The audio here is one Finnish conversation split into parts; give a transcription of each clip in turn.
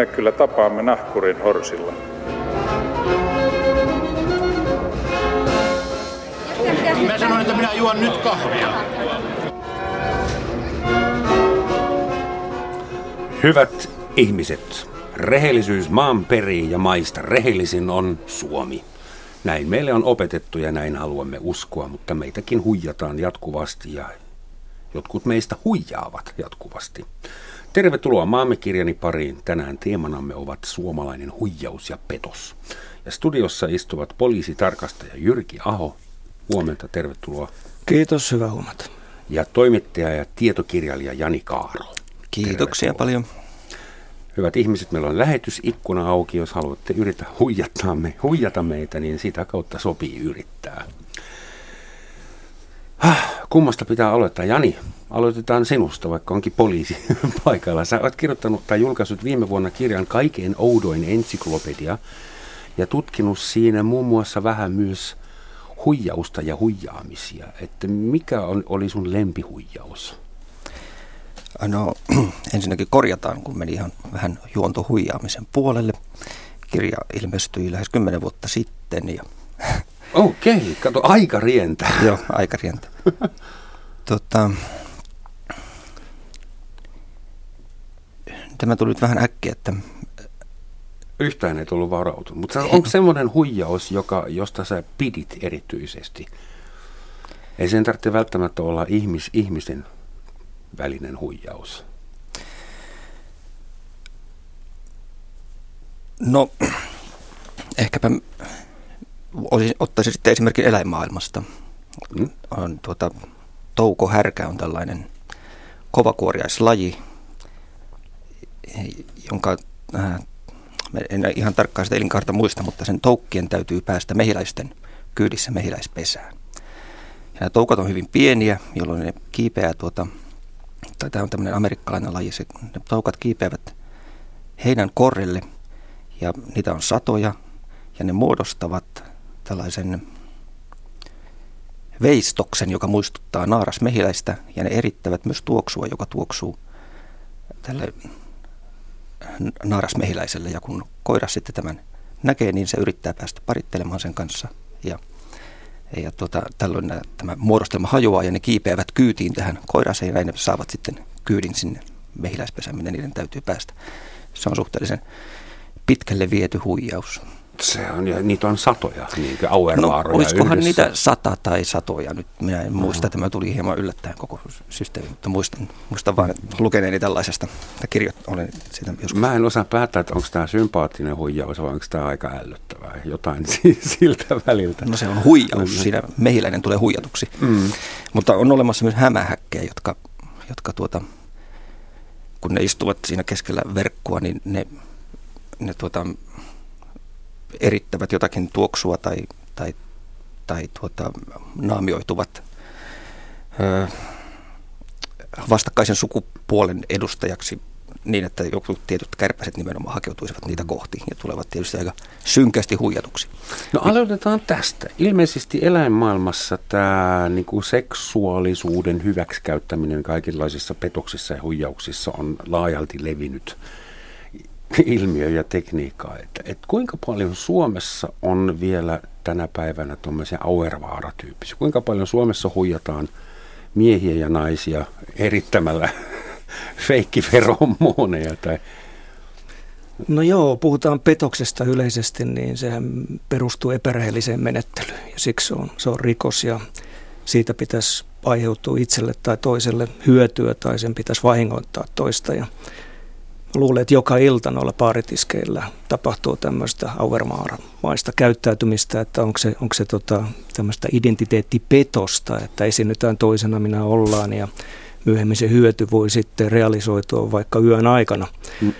me kyllä tapaamme nahkurin horsilla. Mä sanoin, että minä juon nyt kahvia. Hyvät ihmiset, rehellisyys maan perii ja maista rehellisin on Suomi. Näin meille on opetettu ja näin haluamme uskoa, mutta meitäkin huijataan jatkuvasti ja jotkut meistä huijaavat jatkuvasti. Tervetuloa maamme kirjani pariin. Tänään teemanamme ovat suomalainen huijaus ja petos. Ja studiossa istuvat poliisitarkastaja Jyrki Aho. Huomenta, tervetuloa. Kiitos, hyvä huomata. Ja toimittaja ja tietokirjailija Jani Kaaro. Kiitoksia tervetuloa. paljon. Hyvät ihmiset, meillä on lähetysikkuna auki. Jos haluatte yrittää huijata, me, huijata meitä, niin sitä kautta sopii yrittää. Kummasta pitää aloittaa? Jani, aloitetaan sinusta, vaikka onkin poliisi paikalla. Sä olet kirjoittanut tai julkaissut viime vuonna kirjan Kaikkein oudoin ensiklopedia ja tutkinut siinä muun muassa vähän myös huijausta ja huijaamisia. Että mikä on, oli sun lempihuijaus? No ensinnäkin korjataan, kun meni ihan vähän juontohuijaamisen puolelle. Kirja ilmestyi lähes kymmenen vuotta sitten ja Okei, okay, kato, aika rientää. Joo, aika rientää. tota, tämä tuli nyt vähän äkkiä, että... Yhtään ei tullut varautunut, mutta onko semmoinen huijaus, joka, josta sä pidit erityisesti? Ei sen tarvitse välttämättä olla ihmis, ihmisen välinen huijaus. No, ehkäpä olisin, ottaisin sitten esimerkin eläinmaailmasta. Mm. On, tuota, toukohärkä on tällainen kovakuoriaislaji, jonka äh, en ihan tarkkaan sitä elinkaarta muista, mutta sen toukkien täytyy päästä mehiläisten kyydissä mehiläispesään. Ja nämä toukat on hyvin pieniä, jolloin ne kiipeää tuota, tai tämä on tämmöinen amerikkalainen laji, se, ne toukat kiipeävät heinän korrelle ja niitä on satoja ja ne muodostavat tällaisen veistoksen, joka muistuttaa naarasmehiläistä, ja ne erittävät myös tuoksua, joka tuoksuu tälle naarasmehiläiselle. Ja kun koira sitten tämän näkee, niin se yrittää päästä parittelemaan sen kanssa. Ja, ja tuota, tällöin tämä muodostelma hajoaa ja ne kiipeävät kyytiin tähän koiraseen ja ne saavat sitten kyydin sinne mehiläispesään, minne niiden täytyy päästä. Se on suhteellisen pitkälle viety huijaus. Se on, ja niitä on satoja, niin kuin auervaaroja no, olisikohan yhdessä. niitä sata tai satoja nyt? Minä en muista, uh-huh. tämä tuli hieman yllättäen koko systeemi, mutta muistan, muistan vaan lukeneeni tällaisesta, tai kirjoit, olen sitä joskus. Mä en osaa päättää, että onko tämä sympaattinen huijaus vai onko tämä aika ällöttävää, jotain siltä väliltä. No se on huijaus, siinä mehiläinen tulee huijatuksi. Mm. Mutta on olemassa myös hämähäkkejä, jotka, jotka tuota, kun ne istuvat siinä keskellä verkkoa, niin ne, ne tuota, erittävät jotakin tuoksua tai, tai, tai tuota, naamioituvat ö, vastakkaisen sukupuolen edustajaksi niin, että joku tietyt kärpäset nimenomaan hakeutuisivat niitä kohti ja tulevat tietysti aika synkästi huijatuksi. No aloitetaan tästä. Ilmeisesti eläinmaailmassa tämä niin kuin seksuaalisuuden hyväksikäyttäminen kaikenlaisissa petoksissa ja huijauksissa on laajalti levinnyt ilmiö ja tekniikkaa. Että, että kuinka paljon Suomessa on vielä tänä päivänä tuommoisia auervaara-tyyppisiä? Kuinka paljon Suomessa huijataan miehiä ja naisia erittämällä feikkiferomoneja tai No joo, puhutaan petoksesta yleisesti, niin sehän perustuu epärehelliseen menettelyyn ja siksi se on, se on rikos ja siitä pitäisi aiheutua itselle tai toiselle hyötyä tai sen pitäisi vahingoittaa toista ja luulen, että joka ilta noilla paaritiskeillä tapahtuu tämmöistä auermaaramaista käyttäytymistä, että onko se, onko se tota, tämmöistä identiteettipetosta, että esiinnytään toisena minä ollaan ja myöhemmin se hyöty voi sitten realisoitua vaikka yön aikana. Mm.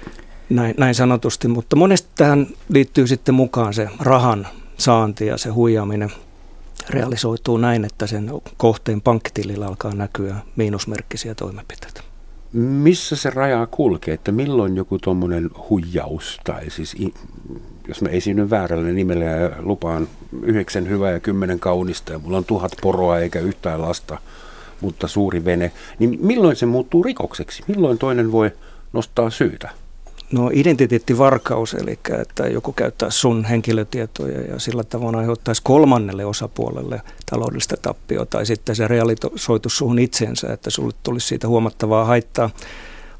Näin, näin sanotusti, mutta monesti tähän liittyy sitten mukaan se rahan saanti ja se huijaaminen realisoituu näin, että sen kohteen pankkitilillä alkaa näkyä miinusmerkkisiä toimenpiteitä. Missä se raja kulkee, että milloin joku tuommoinen huijaus, tai siis jos mä esiinnyn väärällä nimellä ja lupaan yhdeksän hyvää ja kymmenen kaunista ja mulla on tuhat poroa eikä yhtään lasta, mutta suuri vene, niin milloin se muuttuu rikokseksi? Milloin toinen voi nostaa syytä? No identiteettivarkaus, eli että joku käyttää sun henkilötietoja ja sillä tavoin aiheuttaisi kolmannelle osapuolelle taloudellista tappioa tai sitten se realisoitu suhun itsensä, että sulle tulisi siitä huomattavaa haittaa,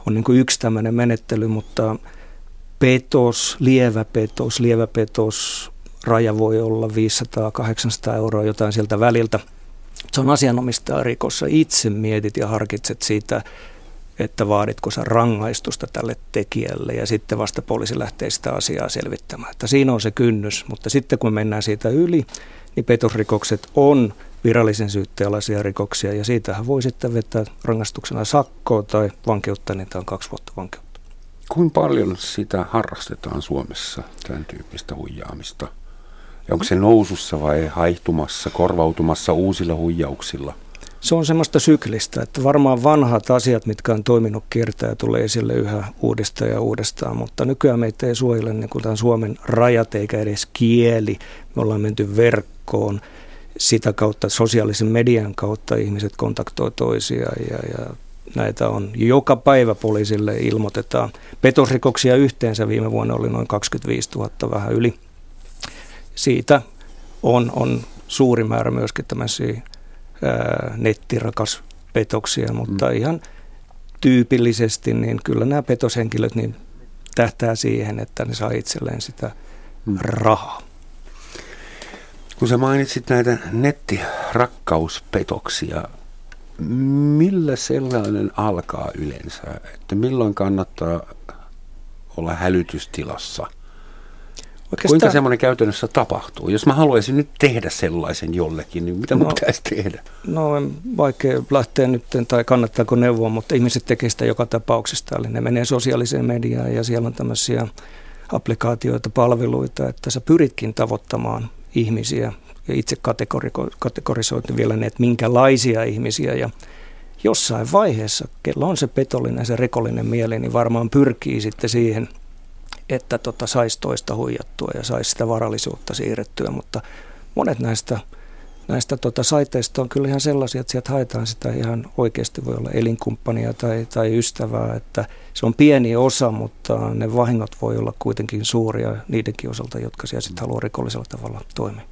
on niin kuin yksi tämmöinen menettely, mutta petos, lievä petos, lievä petos, raja voi olla 500-800 euroa jotain sieltä väliltä. Se on asianomistaja rikossa. Itse mietit ja harkitset siitä, että vaaditko sä rangaistusta tälle tekijälle ja sitten vasta poliisi lähtee sitä asiaa selvittämään. Että siinä on se kynnys, mutta sitten kun mennään siitä yli, niin petosrikokset on virallisen syyttealaisia rikoksia ja siitähän voi sitten vetää rangaistuksena sakkoa tai vankeutta, niin tämä on kaksi vuotta vankeutta. Kuinka paljon sitä harrastetaan Suomessa, tämän tyyppistä huijaamista? Ja onko se nousussa vai haihtumassa, korvautumassa uusilla huijauksilla? Se on semmoista syklistä, että varmaan vanhat asiat, mitkä on toiminut kiertää, tulee esille yhä uudestaan ja uudestaan, mutta nykyään meitä ei suojele niin kuin tämän Suomen rajat eikä edes kieli. Me ollaan menty verkkoon, sitä kautta sosiaalisen median kautta ihmiset kontaktoi toisiaan ja, ja näitä on joka päivä poliisille ilmoitetaan. Petosrikoksia yhteensä viime vuonna oli noin 25 000 vähän yli. Siitä on, on suuri määrä myöskin tämmöisiä nettirakas petoksia, mutta mm. ihan tyypillisesti niin kyllä nämä petoshenkilöt niin tähtää siihen, että ne saa itselleen sitä mm. rahaa. Kun sä mainitsit näitä nettirakkauspetoksia, millä sellainen alkaa yleensä? Että milloin kannattaa olla hälytystilassa – Oikeastaan... Kuinka semmoinen käytännössä tapahtuu? Jos mä haluaisin nyt tehdä sellaisen jollekin, niin mitä no, mun pitäisi tehdä? No vaikea lähteä nyt, tai kannattaako neuvoa, mutta ihmiset tekevät sitä joka tapauksesta. Eli ne menee sosiaaliseen mediaan ja siellä on tämmöisiä applikaatioita, palveluita, että sä pyritkin tavoittamaan ihmisiä ja itse kategorisoit vielä ne, että minkälaisia ihmisiä ja jossain vaiheessa, kello on se petollinen, se rikollinen mieli, niin varmaan pyrkii sitten siihen – että tota, saisi toista huijattua ja saisi sitä varallisuutta siirrettyä, mutta monet näistä, näistä tota, saiteista on kyllä ihan sellaisia, että sieltä haetaan sitä ihan oikeasti voi olla elinkumppania tai, tai ystävää, että se on pieni osa, mutta ne vahingot voi olla kuitenkin suuria niidenkin osalta, jotka siellä sitten haluaa rikollisella tavalla toimia.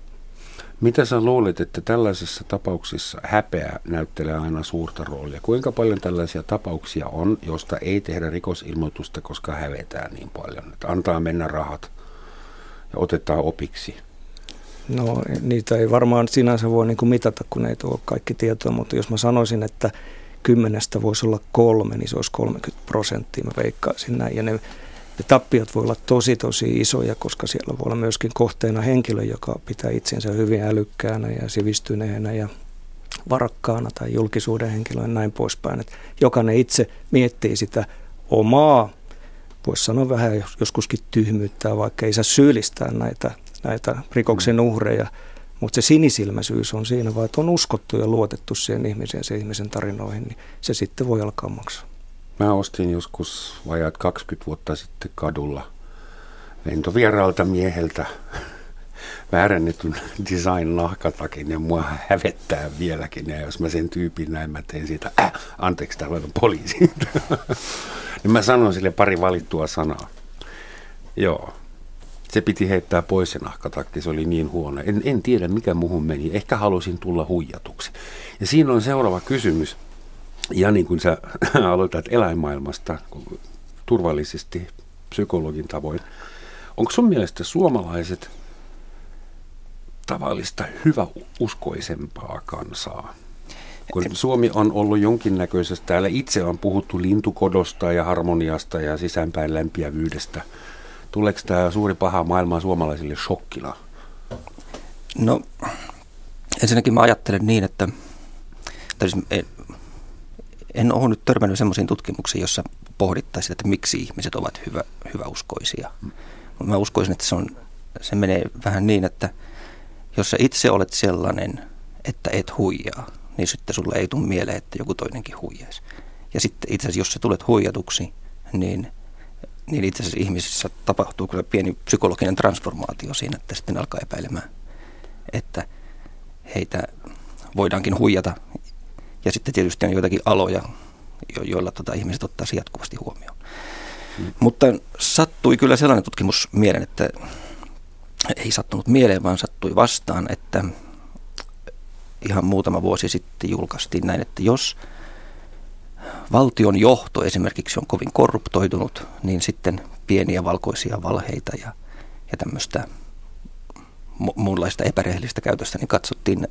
Mitä sä luulet, että tällaisissa tapauksissa häpeä näyttelee aina suurta roolia? Kuinka paljon tällaisia tapauksia on, josta ei tehdä rikosilmoitusta, koska hävetään niin paljon? Että antaa mennä rahat ja otetaan opiksi. No niitä ei varmaan sinänsä voi niin kuin mitata, kun ei tuo kaikki tietoa, mutta jos mä sanoisin, että kymmenestä voisi olla kolme, niin se olisi 30 prosenttia, mä veikkaisin näin. Ja ne ne tappiot voi olla tosi tosi isoja, koska siellä voi olla myöskin kohteena henkilö, joka pitää itsensä hyvin älykkäänä ja sivistyneenä ja varakkaana tai julkisuuden henkilöä ja näin poispäin. Et jokainen itse miettii sitä omaa, voisi sanoa vähän joskuskin tyhmyyttä, vaikka ei saa syyllistää näitä, näitä rikoksen mm. uhreja, mutta se sinisilmäisyys on siinä vaan, että on uskottu ja luotettu siihen ihmiseen, sen ihmisen tarinoihin, niin se sitten voi alkaa maksaa. Mä ostin joskus vajaat 20 vuotta sitten kadulla lentovieraalta mieheltä väärännetyn design-nahkatakin ja mua hävettää vieläkin. Ja jos mä sen tyypin näin, mä teen siitä, äh, anteeksi, täällä on poliisi. niin mä sanon sille pari valittua sanaa. Joo, se piti heittää pois se nahkatakki, se oli niin huono. En, en tiedä mikä muuhun meni, ehkä halusin tulla huijatuksi. Ja siinä on seuraava kysymys. Ja niin kuin sä aloitat eläinmaailmasta turvallisesti psykologin tavoin, onko sun mielestä suomalaiset tavallista hyväuskoisempaa kansaa? Kun Suomi on ollut jonkinnäköisestä, täällä itse on puhuttu lintukodosta ja harmoniasta ja sisäänpäin lämpiävyydestä. Tuleeko tämä suuri paha maailma suomalaisille shokkina? No ensinnäkin mä ajattelen niin, että tai siis en ole nyt törmännyt sellaisiin tutkimuksiin, jossa pohdittaisiin, että miksi ihmiset ovat hyvä, hyväuskoisia. Mä uskoisin, että se, on, se menee vähän niin, että jos sä itse olet sellainen, että et huijaa, niin sitten sulle ei tule mieleen, että joku toinenkin huijaisi. Ja sitten itse asiassa, jos sä tulet huijatuksi, niin, niin itse asiassa ihmisissä tapahtuu kyllä pieni psykologinen transformaatio siinä, että sitten alkaa epäilemään, että heitä voidaankin huijata ja sitten tietysti on joitakin aloja, jo- joilla tota ihmiset ottaa jatkuvasti huomioon. Mm. Mutta sattui kyllä sellainen tutkimus mieleen, että ei sattunut mieleen, vaan sattui vastaan, että ihan muutama vuosi sitten julkaistiin näin, että jos valtion johto esimerkiksi on kovin korruptoitunut, niin sitten pieniä valkoisia valheita ja, ja tämmöistä muunlaista epärehellistä käytöstä, niin katsottiin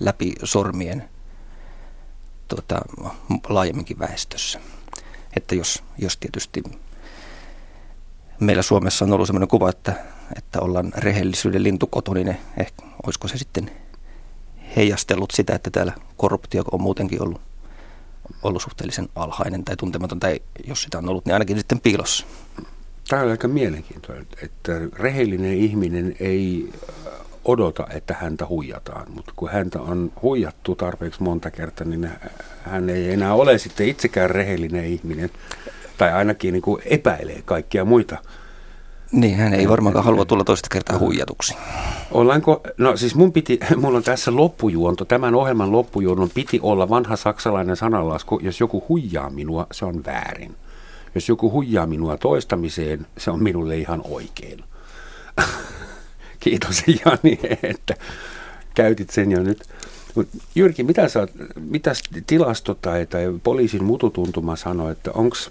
läpi sormien tuota, laajemminkin väestössä. Että jos, jos tietysti meillä Suomessa on ollut sellainen kuva, että, että ollaan rehellisyyden lintukoto, niin ehkä, olisiko se sitten heijastellut sitä, että täällä korruptio on muutenkin ollut, ollut suhteellisen alhainen tai tuntematon, tai jos sitä on ollut, niin ainakin sitten piilossa. Tämä on aika mielenkiintoinen, että rehellinen ihminen ei odota, että häntä huijataan, mutta kun häntä on huijattu tarpeeksi monta kertaa, niin hän ei enää ole sitten itsekään rehellinen ihminen, tai ainakin niin kuin epäilee kaikkia muita niin, hän ei varmaankaan halua tulla toista kertaa huijatuksi. Ollaanko, no siis mun piti, mulla on tässä loppujuonto, tämän ohjelman loppujuonnon piti olla vanha saksalainen sanalasku, jos joku huijaa minua, se on väärin. Jos joku huijaa minua toistamiseen, se on minulle ihan oikein. Kiitos Jani, että käytit sen jo nyt. Mut Jyrki, mitä, sä, mitä tilasto tai, tai poliisin mututuntuma sanoo, että onks,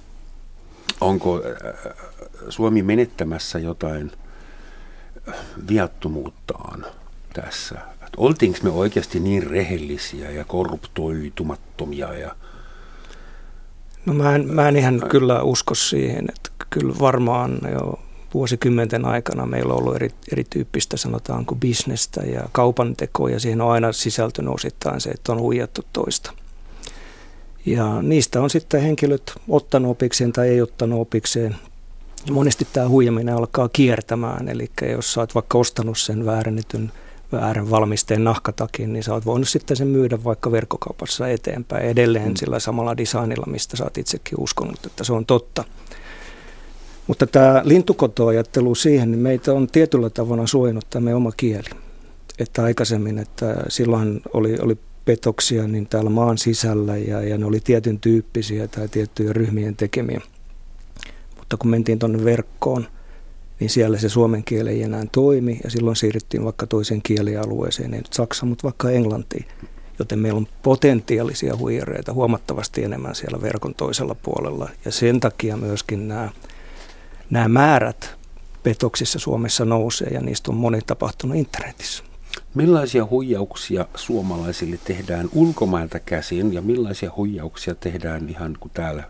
onko äh, Suomi menettämässä jotain viattomuuttaan tässä? Oltiinko me oikeasti niin rehellisiä ja korruptoitumattomia ja No mä en, mä en ihan kyllä usko siihen, että kyllä varmaan jo vuosikymmenten aikana meillä on ollut eri, erityyppistä sanotaanko bisnestä ja kaupantekoa ja siihen on aina sisältynyt osittain se, että on huijattu toista. Ja niistä on sitten henkilöt ottanut opikseen tai ei ottanut opikseen. Monesti tämä huijaminen alkaa kiertämään, eli jos sä oot vaikka ostanut sen väärennetyn väärän valmisteen nahkatakin, niin sä oot voinut sitten sen myydä vaikka verkkokaupassa eteenpäin edelleen mm. sillä samalla designilla, mistä sä oot itsekin uskonut, että se on totta. Mutta tämä lintukotoajattelu siihen, niin meitä on tietyllä tavalla suojannut tämä oma kieli. Että aikaisemmin, että silloin oli, oli petoksia niin täällä maan sisällä ja, ja ne oli tietyn tyyppisiä tai tiettyjä ryhmien tekemiä. Mutta kun mentiin tuonne verkkoon, niin siellä se suomen kieli ei enää toimi ja silloin siirryttiin vaikka toiseen kielialueeseen, ei nyt Saksa, mutta vaikka Englantiin. Joten meillä on potentiaalisia huijareita huomattavasti enemmän siellä verkon toisella puolella ja sen takia myöskin nämä, nämä määrät petoksissa Suomessa nousee ja niistä on moni tapahtunut internetissä. Millaisia huijauksia suomalaisille tehdään ulkomailta käsin ja millaisia huijauksia tehdään ihan kuin täällä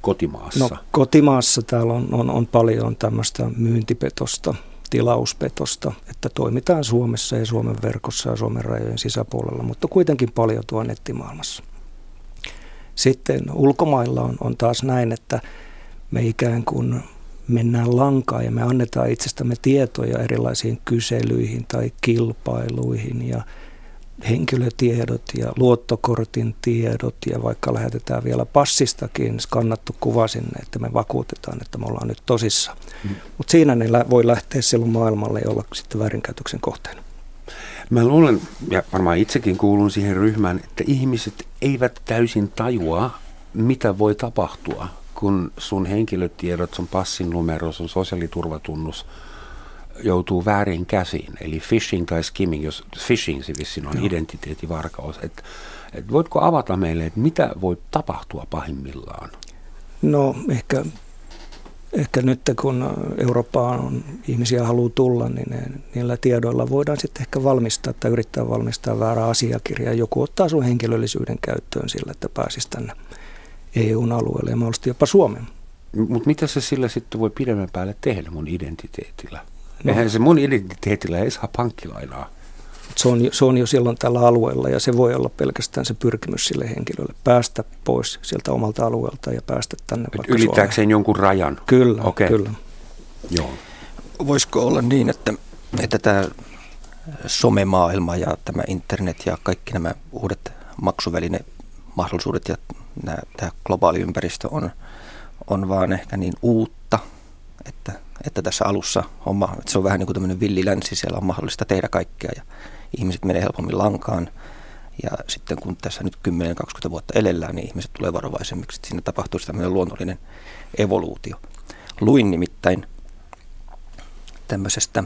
kotimaassa? No kotimaassa täällä on, on, on paljon tämmöistä myyntipetosta, tilauspetosta, että toimitaan Suomessa ja Suomen verkossa ja Suomen rajojen sisäpuolella, mutta kuitenkin paljon tuo nettimaailmassa. Sitten ulkomailla on, on taas näin, että me ikään kuin mennään lankaan ja me annetaan itsestämme tietoja erilaisiin kyselyihin tai kilpailuihin ja henkilötiedot ja luottokortin tiedot ja vaikka lähetetään vielä passistakin skannattu kuva sinne, että me vakuutetaan, että me ollaan nyt tosissa. Mm. Mutta siinä ne voi lähteä silloin maailmalle ja olla sitten väärinkäytöksen kohteena. Mä luulen, ja varmaan itsekin kuulun siihen ryhmään, että ihmiset eivät täysin tajua, mitä voi tapahtua, kun sun henkilötiedot, sun passin numero, sun sosiaaliturvatunnus – joutuu väärin käsiin. Eli phishing tai skimming, jos phishing se vissiin on identiteettivarkaus. Et, et voitko avata meille, että mitä voi tapahtua pahimmillaan? No ehkä, ehkä nyt kun Eurooppaan on, ihmisiä haluaa tulla, niin ne, niillä tiedoilla voidaan sitten ehkä valmistaa tai yrittää valmistaa väärää asiakirjaa. Joku ottaa sun henkilöllisyyden käyttöön sillä, että pääsisi tänne EUn alueelle ja mahdollisesti jopa Suomeen. Mutta mitä se sillä sitten voi pidemmän päälle tehdä mun identiteetillä? No. Eihän se mun identiteetillä ei saa pankkilainaa. Se on, se on jo silloin tällä alueella ja se voi olla pelkästään se pyrkimys sille henkilölle päästä pois sieltä omalta alueelta ja päästä tänne Et vaikka Ylittääkseen Suomeen. jonkun rajan? Kyllä, okay. kyllä. Joo. Voisiko olla niin, että, että tämä somemaailma ja tämä internet ja kaikki nämä uudet maksuväline mahdollisuudet ja tämä globaali ympäristö on, on vaan ehkä niin uutta, että että tässä alussa on, että se on vähän niin kuin tämmöinen villilänsi, siellä on mahdollista tehdä kaikkea ja ihmiset menee helpommin lankaan Ja sitten kun tässä nyt 10-20 vuotta elellään, niin ihmiset tulee varovaisemmiksi, siinä tapahtuu tämmöinen luonnollinen evoluutio. Luin nimittäin tämmöisestä,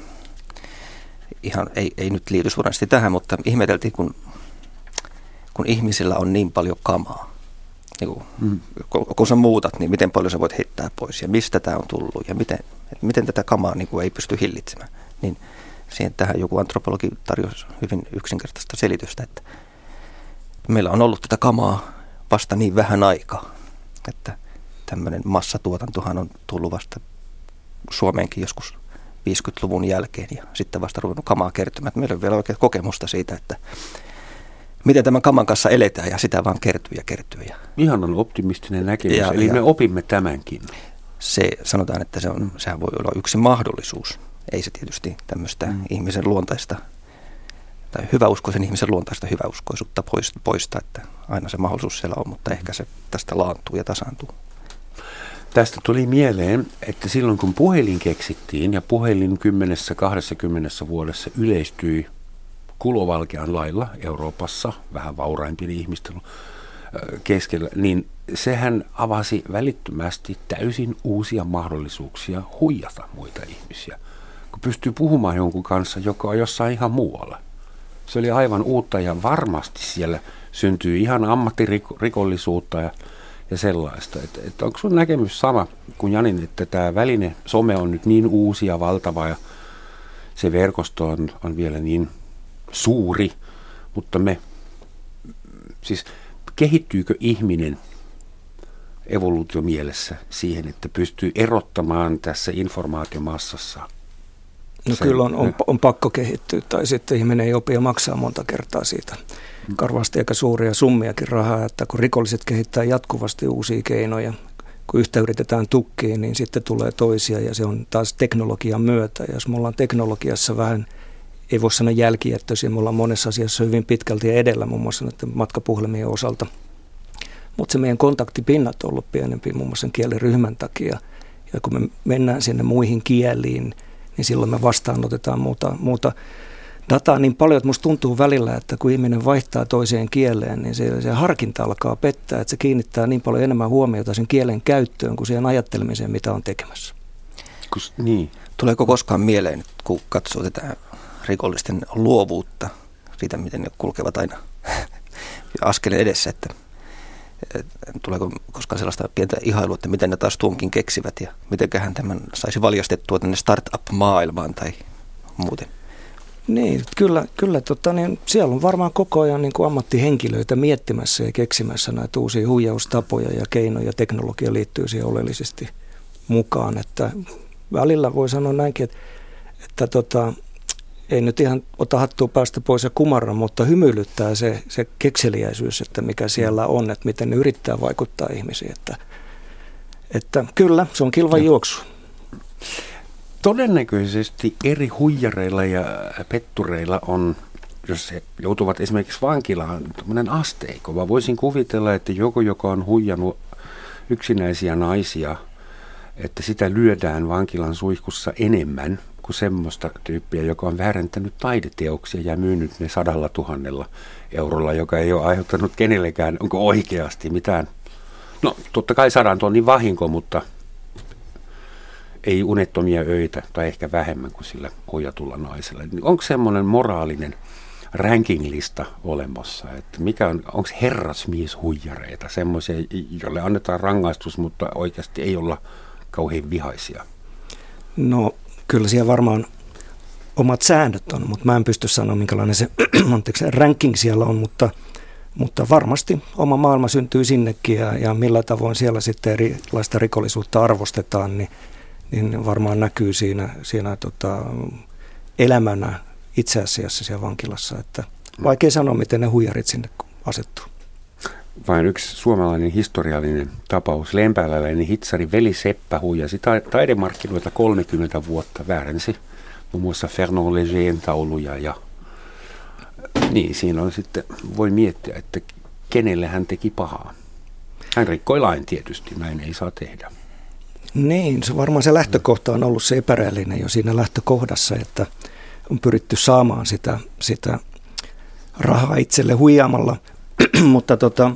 ihan ei, ei nyt liity suorasti tähän, mutta ihmeteltiin, kun, kun ihmisillä on niin paljon kamaa. Niin kun, mm. kun sä muutat, niin miten paljon sä voit heittää pois ja mistä tämä on tullut ja miten, miten tätä kamaa niin kuin ei pysty hillitsemään. Niin siihen tähän joku antropologi tarjosi hyvin yksinkertaista selitystä, että meillä on ollut tätä kamaa vasta niin vähän aikaa, että tämmöinen massatuotantohan on tullut vasta Suomeenkin joskus 50-luvun jälkeen ja sitten vasta ruvennut kamaa kertymään. Meillä on vielä oikein kokemusta siitä, että miten tämän kaman kanssa eletään ja sitä vaan kertyy ja kertyy. Ja Ihan on optimistinen näkemys, ja, eli ja me opimme tämänkin. Se sanotaan, että se on, sehän voi olla yksi mahdollisuus. Ei se tietysti tämmöistä mm. ihmisen luontaista tai hyväuskoisen ihmisen luontaista hyväuskoisuutta poista, että aina se mahdollisuus siellä on, mutta ehkä se tästä laantuu ja tasaantuu. Tästä tuli mieleen, että silloin kun puhelin keksittiin ja puhelin 10-20 vuodessa yleistyi kulovalkean lailla Euroopassa, vähän vauraimpien ihmisten keskellä, niin sehän avasi välittömästi täysin uusia mahdollisuuksia huijata muita ihmisiä. Kun pystyy puhumaan jonkun kanssa, joka on jossain ihan muualla. Se oli aivan uutta ja varmasti siellä syntyy ihan ammattirikollisuutta ja, ja sellaista. Että, että onko sun näkemys sama kuin Janin, että tämä väline, some on nyt niin uusi ja valtava ja se verkosto on, on vielä niin suuri, mutta me, siis kehittyykö ihminen evoluutiomielessä siihen, että pystyy erottamaan tässä informaatiomassassa? No sen, kyllä on, on, on pakko kehittyä, tai sitten ihminen ei opi ja maksaa monta kertaa siitä. Karvasti eikä suuria summiakin rahaa, että kun rikolliset kehittää jatkuvasti uusia keinoja, kun yhtä yritetään tukkiin, niin sitten tulee toisia ja se on taas teknologian myötä. Ja jos me ollaan teknologiassa vähän, ei voi sanoa jälkijättöisiä, me ollaan monessa asiassa hyvin pitkälti edellä, muun muassa näiden matkapuhelimien osalta. Mutta se meidän kontaktipinnat on ollut pienempi muun muassa kieliryhmän takia. Ja kun me mennään sinne muihin kieliin, niin silloin me vastaanotetaan muuta, muuta dataa niin paljon, että musta tuntuu välillä, että kun ihminen vaihtaa toiseen kieleen, niin se, se harkinta alkaa pettää, että se kiinnittää niin paljon enemmän huomiota sen kielen käyttöön kuin siihen ajattelemiseen, mitä on tekemässä. Kus, niin. Tuleeko koskaan mieleen, kun katsoo tätä rikollisten luovuutta, siitä miten ne kulkevat aina askeleen edessä, että tuleeko koskaan sellaista pientä ihailua, että miten ne taas tuonkin keksivät ja mitenköhän tämän saisi valjastettua tänne startup-maailmaan tai muuten? Niin, kyllä, kyllä tota, niin siellä on varmaan koko ajan niin kuin ammattihenkilöitä miettimässä ja keksimässä näitä uusia huijaustapoja ja keinoja. Teknologia liittyy siihen oleellisesti mukaan. Että välillä voi sanoa näinkin, että, että tota, ei nyt ihan ota hattua päästä pois ja kumarra, mutta hymyilyttää se, se kekseliäisyys, että mikä siellä on, että miten ne yrittää vaikuttaa ihmisiin. Että, että kyllä, se on kilvan juoksu. Todennäköisesti eri huijareilla ja pettureilla on, jos he joutuvat esimerkiksi vankilaan, tämmöinen asteikko. Vaan voisin kuvitella, että joku, joka on huijannut yksinäisiä naisia, että sitä lyödään vankilan suihkussa enemmän kuin semmoista tyyppiä, joka on väärentänyt taideteoksia ja myynyt ne sadalla tuhannella eurolla, joka ei ole aiheuttanut kenellekään, onko oikeasti mitään. No totta kai sadan tonnin vahinko, mutta ei unettomia öitä tai ehkä vähemmän kuin sillä huijatulla naisella. Onko semmoinen moraalinen rankinglista olemassa, että mikä on, onko herrasmieshuijareita, semmoisia, joille annetaan rangaistus, mutta oikeasti ei olla kauhean vihaisia? No kyllä siellä varmaan omat säännöt on, mutta mä en pysty sanoa, minkälainen se anteeksi, ranking siellä on, mutta, mutta varmasti oma maailma syntyy sinnekin ja, ja millä tavoin siellä sitten erilaista rikollisuutta arvostetaan, niin, niin varmaan näkyy siinä, siinä tota, elämänä itse asiassa siellä vankilassa. Että vaikea sanoa, miten ne huijarit sinne asettuu vain yksi suomalainen historiallinen tapaus. Lempääläläinen hitsari Veli Seppä huijasi taidemarkkinoita 30 vuotta, väärensi muun muassa Fernand Legeen tauluja ja niin, siinä on sitten, voi miettiä, että kenelle hän teki pahaa. Hän rikkoi lain tietysti, näin ei saa tehdä. Niin, se varmaan se lähtökohta on ollut se epäreellinen jo siinä lähtökohdassa, että on pyritty saamaan sitä, sitä rahaa itselle huijaamalla. Mutta tota,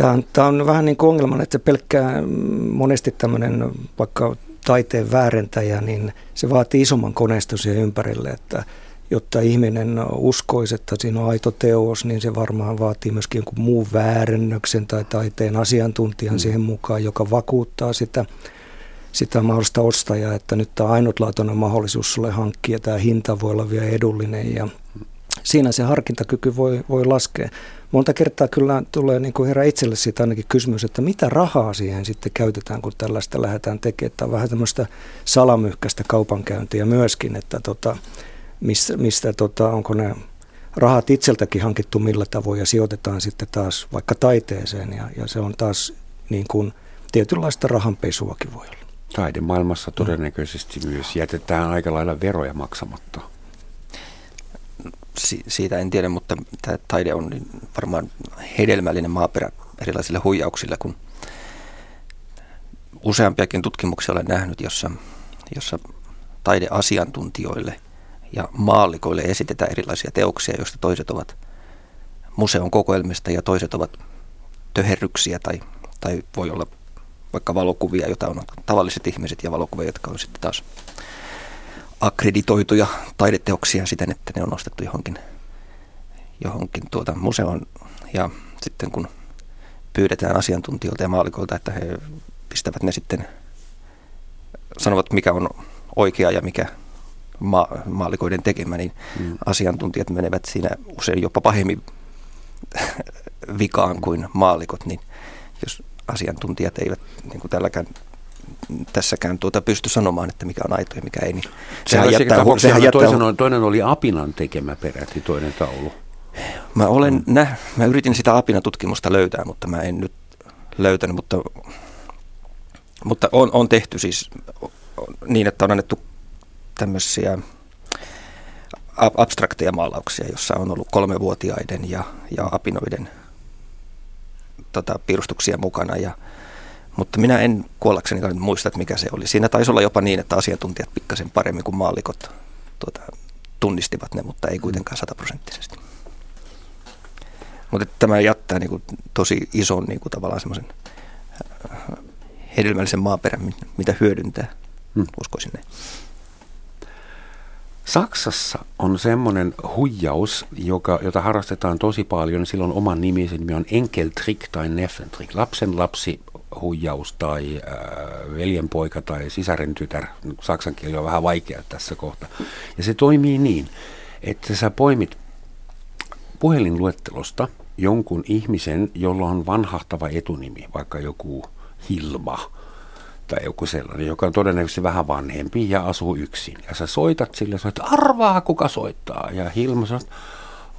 tämä on, tämä on vähän niin kuin ongelma, että pelkkää monesti tämmöinen vaikka taiteen väärentäjä, niin se vaatii isomman koneiston siihen ympärille, että jotta ihminen uskoisi, että siinä on aito teos, niin se varmaan vaatii myöskin jonkun muun väärennöksen tai taiteen asiantuntijan mm. siihen mukaan, joka vakuuttaa sitä, sitä mahdollista ostajaa, että nyt tämä ainutlaatuinen mahdollisuus sulle hankkia, tämä hinta voi olla vielä edullinen ja siinä se harkintakyky voi, voi laskea. Monta kertaa kyllä tulee niin kuin herra itselle siitä ainakin kysymys, että mitä rahaa siihen sitten käytetään, kun tällaista lähdetään tekemään. Tämä on vähän tämmöistä salamyhkäistä kaupankäyntiä myöskin, että tota, mistä, mistä tota, onko ne rahat itseltäkin hankittu millä tavoin ja sijoitetaan sitten taas vaikka taiteeseen ja, ja se on taas niin kuin tietynlaista rahanpesuakin voi olla. Taidemaailmassa todennäköisesti myös jätetään aika lailla veroja maksamatta. Si- siitä en tiedä, mutta tämä taide on niin varmaan hedelmällinen maaperä erilaisille huijauksille, kun useampiakin tutkimuksia olen nähnyt, jossa, jossa taideasiantuntijoille – ja maallikoille esitetään erilaisia teoksia, joista toiset ovat museon kokoelmista ja toiset ovat töherryksiä tai, tai voi olla vaikka valokuvia, joita on tavalliset ihmiset ja valokuvia, jotka on sitten taas akkreditoituja taideteoksia siten, että ne on nostettu johonkin, johonkin tuota museoon. Ja sitten kun pyydetään asiantuntijoilta ja maalikoilta, että he pistävät ne sitten, sanovat mikä on oikea ja mikä ma- maalikoiden tekemä, niin mm. asiantuntijat menevät siinä usein jopa pahemmin vikaan kuin maalikot, niin jos asiantuntijat eivät niin kuin tälläkään tässäkään tuota pysty sanomaan, että mikä on aito ja mikä ei, niin sehän jättää, hu- sehän jättää toisen, hu- toinen oli Apinan tekemä peräti toinen taulu. Mä, olen, mm. nä, mä yritin sitä Apinan tutkimusta löytää, mutta mä en nyt löytänyt, mutta, mutta on, on tehty siis niin, että on annettu tämmöisiä abstrakteja maalauksia, jossa on ollut kolmevuotiaiden ja, ja apinoiden tota, piirustuksia mukana. Ja, mutta minä en kuollakseni muista, että mikä se oli. Siinä taisi olla jopa niin, että asiantuntijat pikkasen paremmin kuin maallikot tuota, tunnistivat ne, mutta ei kuitenkaan sataprosenttisesti. Mutta tämä jättää niin kuin, tosi ison niin kuin, tavallaan semmoisen äh, hedelmällisen maaperän, mitä hyödyntää, hmm. uskoisin ne. Saksassa on semmoinen huijaus, joka, jota harrastetaan tosi paljon. Sillä on oman nimi, se nimi on Enkeltrick tai Neffentrick. Lapsen lapsi huijaus tai äh, veljenpoika tai sisaren tytär. Saksan kieli on vähän vaikea tässä kohtaa. Ja se toimii niin, että sä poimit puhelinluettelosta jonkun ihmisen, jolla on vanhahtava etunimi, vaikka joku Hilma – tai joku sellainen, joka on todennäköisesti vähän vanhempi ja asuu yksin. Ja sä soitat sille, että arvaa kuka soittaa. Ja Hilma sanoo,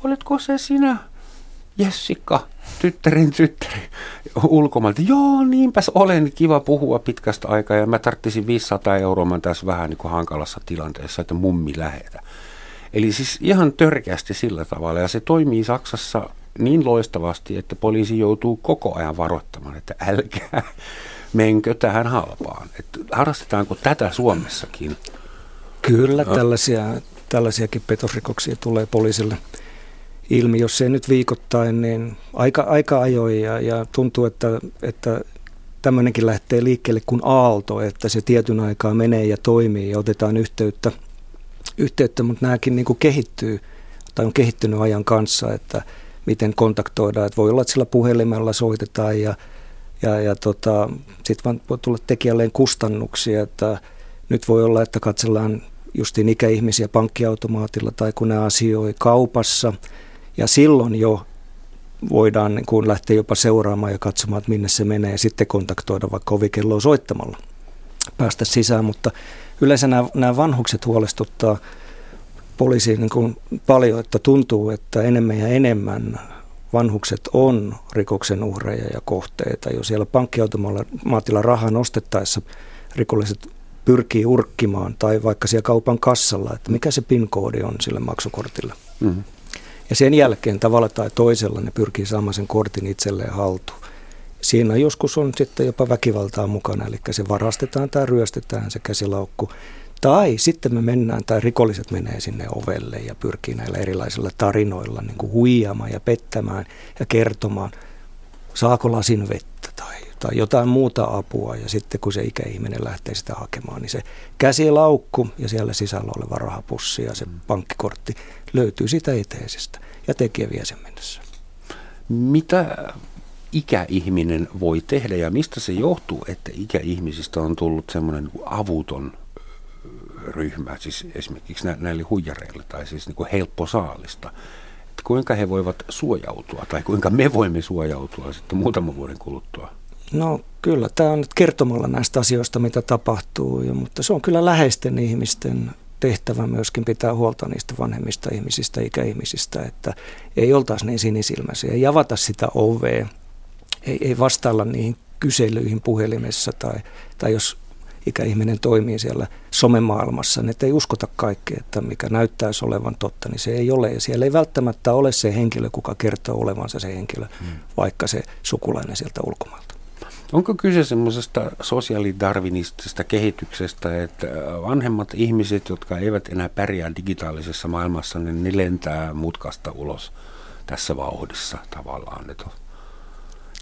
oletko se sinä Jessica, tyttärin tyttäri ulkomailta. Joo, niinpäs olen, kiva puhua pitkästä aikaa ja mä tarttisin 500 euroa, mä tässä vähän niin kuin hankalassa tilanteessa, että mummi lähetä. Eli siis ihan törkeästi sillä tavalla ja se toimii Saksassa niin loistavasti, että poliisi joutuu koko ajan varoittamaan, että älkää menkö tähän halpaan. Että harrastetaanko tätä Suomessakin? Kyllä, tällaisia, tällaisiakin petosrikoksia tulee poliisille ilmi, jos ei nyt viikoittain, niin aika, aika ajoin ja, ja tuntuu, että, että tämmöinenkin lähtee liikkeelle kuin aalto, että se tietyn aikaa menee ja toimii ja otetaan yhteyttä, yhteyttä mutta nämäkin niin kuin kehittyy tai on kehittynyt ajan kanssa, että miten kontaktoidaan. Että voi olla, että sillä puhelimella soitetaan ja ja, ja tota, sitten vaan voi tulla tekijälleen kustannuksia, että nyt voi olla, että katsellaan justiin ikäihmisiä pankkiautomaatilla tai kun ne asioi kaupassa ja silloin jo voidaan niin kuin lähteä jopa seuraamaan ja katsomaan, että minne se menee ja sitten kontaktoida vaikka ovikelloa soittamalla päästä sisään, mutta yleensä nämä, nämä vanhukset huolestuttaa poliisiin niin paljon, että tuntuu, että enemmän ja enemmän vanhukset on rikoksen uhreja ja kohteita. Jo siellä pankkiautomaatilla rahaa nostettaessa rikolliset pyrkii urkkimaan tai vaikka siellä kaupan kassalla, että mikä se PIN-koodi on sille maksukortille. Mm-hmm. Ja sen jälkeen tavalla tai toisella ne pyrkii saamaan sen kortin itselleen haltuun. Siinä joskus on sitten jopa väkivaltaa mukana, eli se varastetaan tai ryöstetään se käsilaukku. Tai sitten me mennään, tai rikolliset menee sinne ovelle ja pyrkii näillä erilaisilla tarinoilla niin kuin huijamaan ja pettämään ja kertomaan, saako lasin vettä tai, tai jotain muuta apua. Ja sitten kun se ikäihminen lähtee sitä hakemaan, niin se käsilaukku ja siellä sisällä oleva rahapussi ja se pankkikortti löytyy sitä eteisestä ja tekijä vie sen mennessä. Mitä ikäihminen voi tehdä ja mistä se johtuu, että ikäihmisistä on tullut semmoinen niin avuton ryhmä, siis esimerkiksi nä- näille huijareille tai siis niin kuin helppo saalista. Että kuinka he voivat suojautua tai kuinka me voimme suojautua sitten muutaman vuoden kuluttua? No kyllä, tämä on nyt kertomalla näistä asioista, mitä tapahtuu, ja, mutta se on kyllä läheisten ihmisten tehtävä myöskin pitää huolta niistä vanhemmista ihmisistä, ikäihmisistä, että ei oltaisi niin sinisilmäisiä, ei avata sitä ovea, ei, ei vastailla niihin kyselyihin puhelimessa tai, tai jos ikäihminen toimii siellä somemaailmassa, niin ei uskota kaikkea, että mikä näyttäisi olevan totta, niin se ei ole. Ja siellä ei välttämättä ole se henkilö, kuka kertoo olevansa se henkilö, hmm. vaikka se sukulainen sieltä ulkomailta. Onko kyse semmoisesta sosiaalidarvinistisesta kehityksestä, että vanhemmat ihmiset, jotka eivät enää pärjää digitaalisessa maailmassa, niin ne lentää mutkasta ulos tässä vauhdissa tavallaan? Että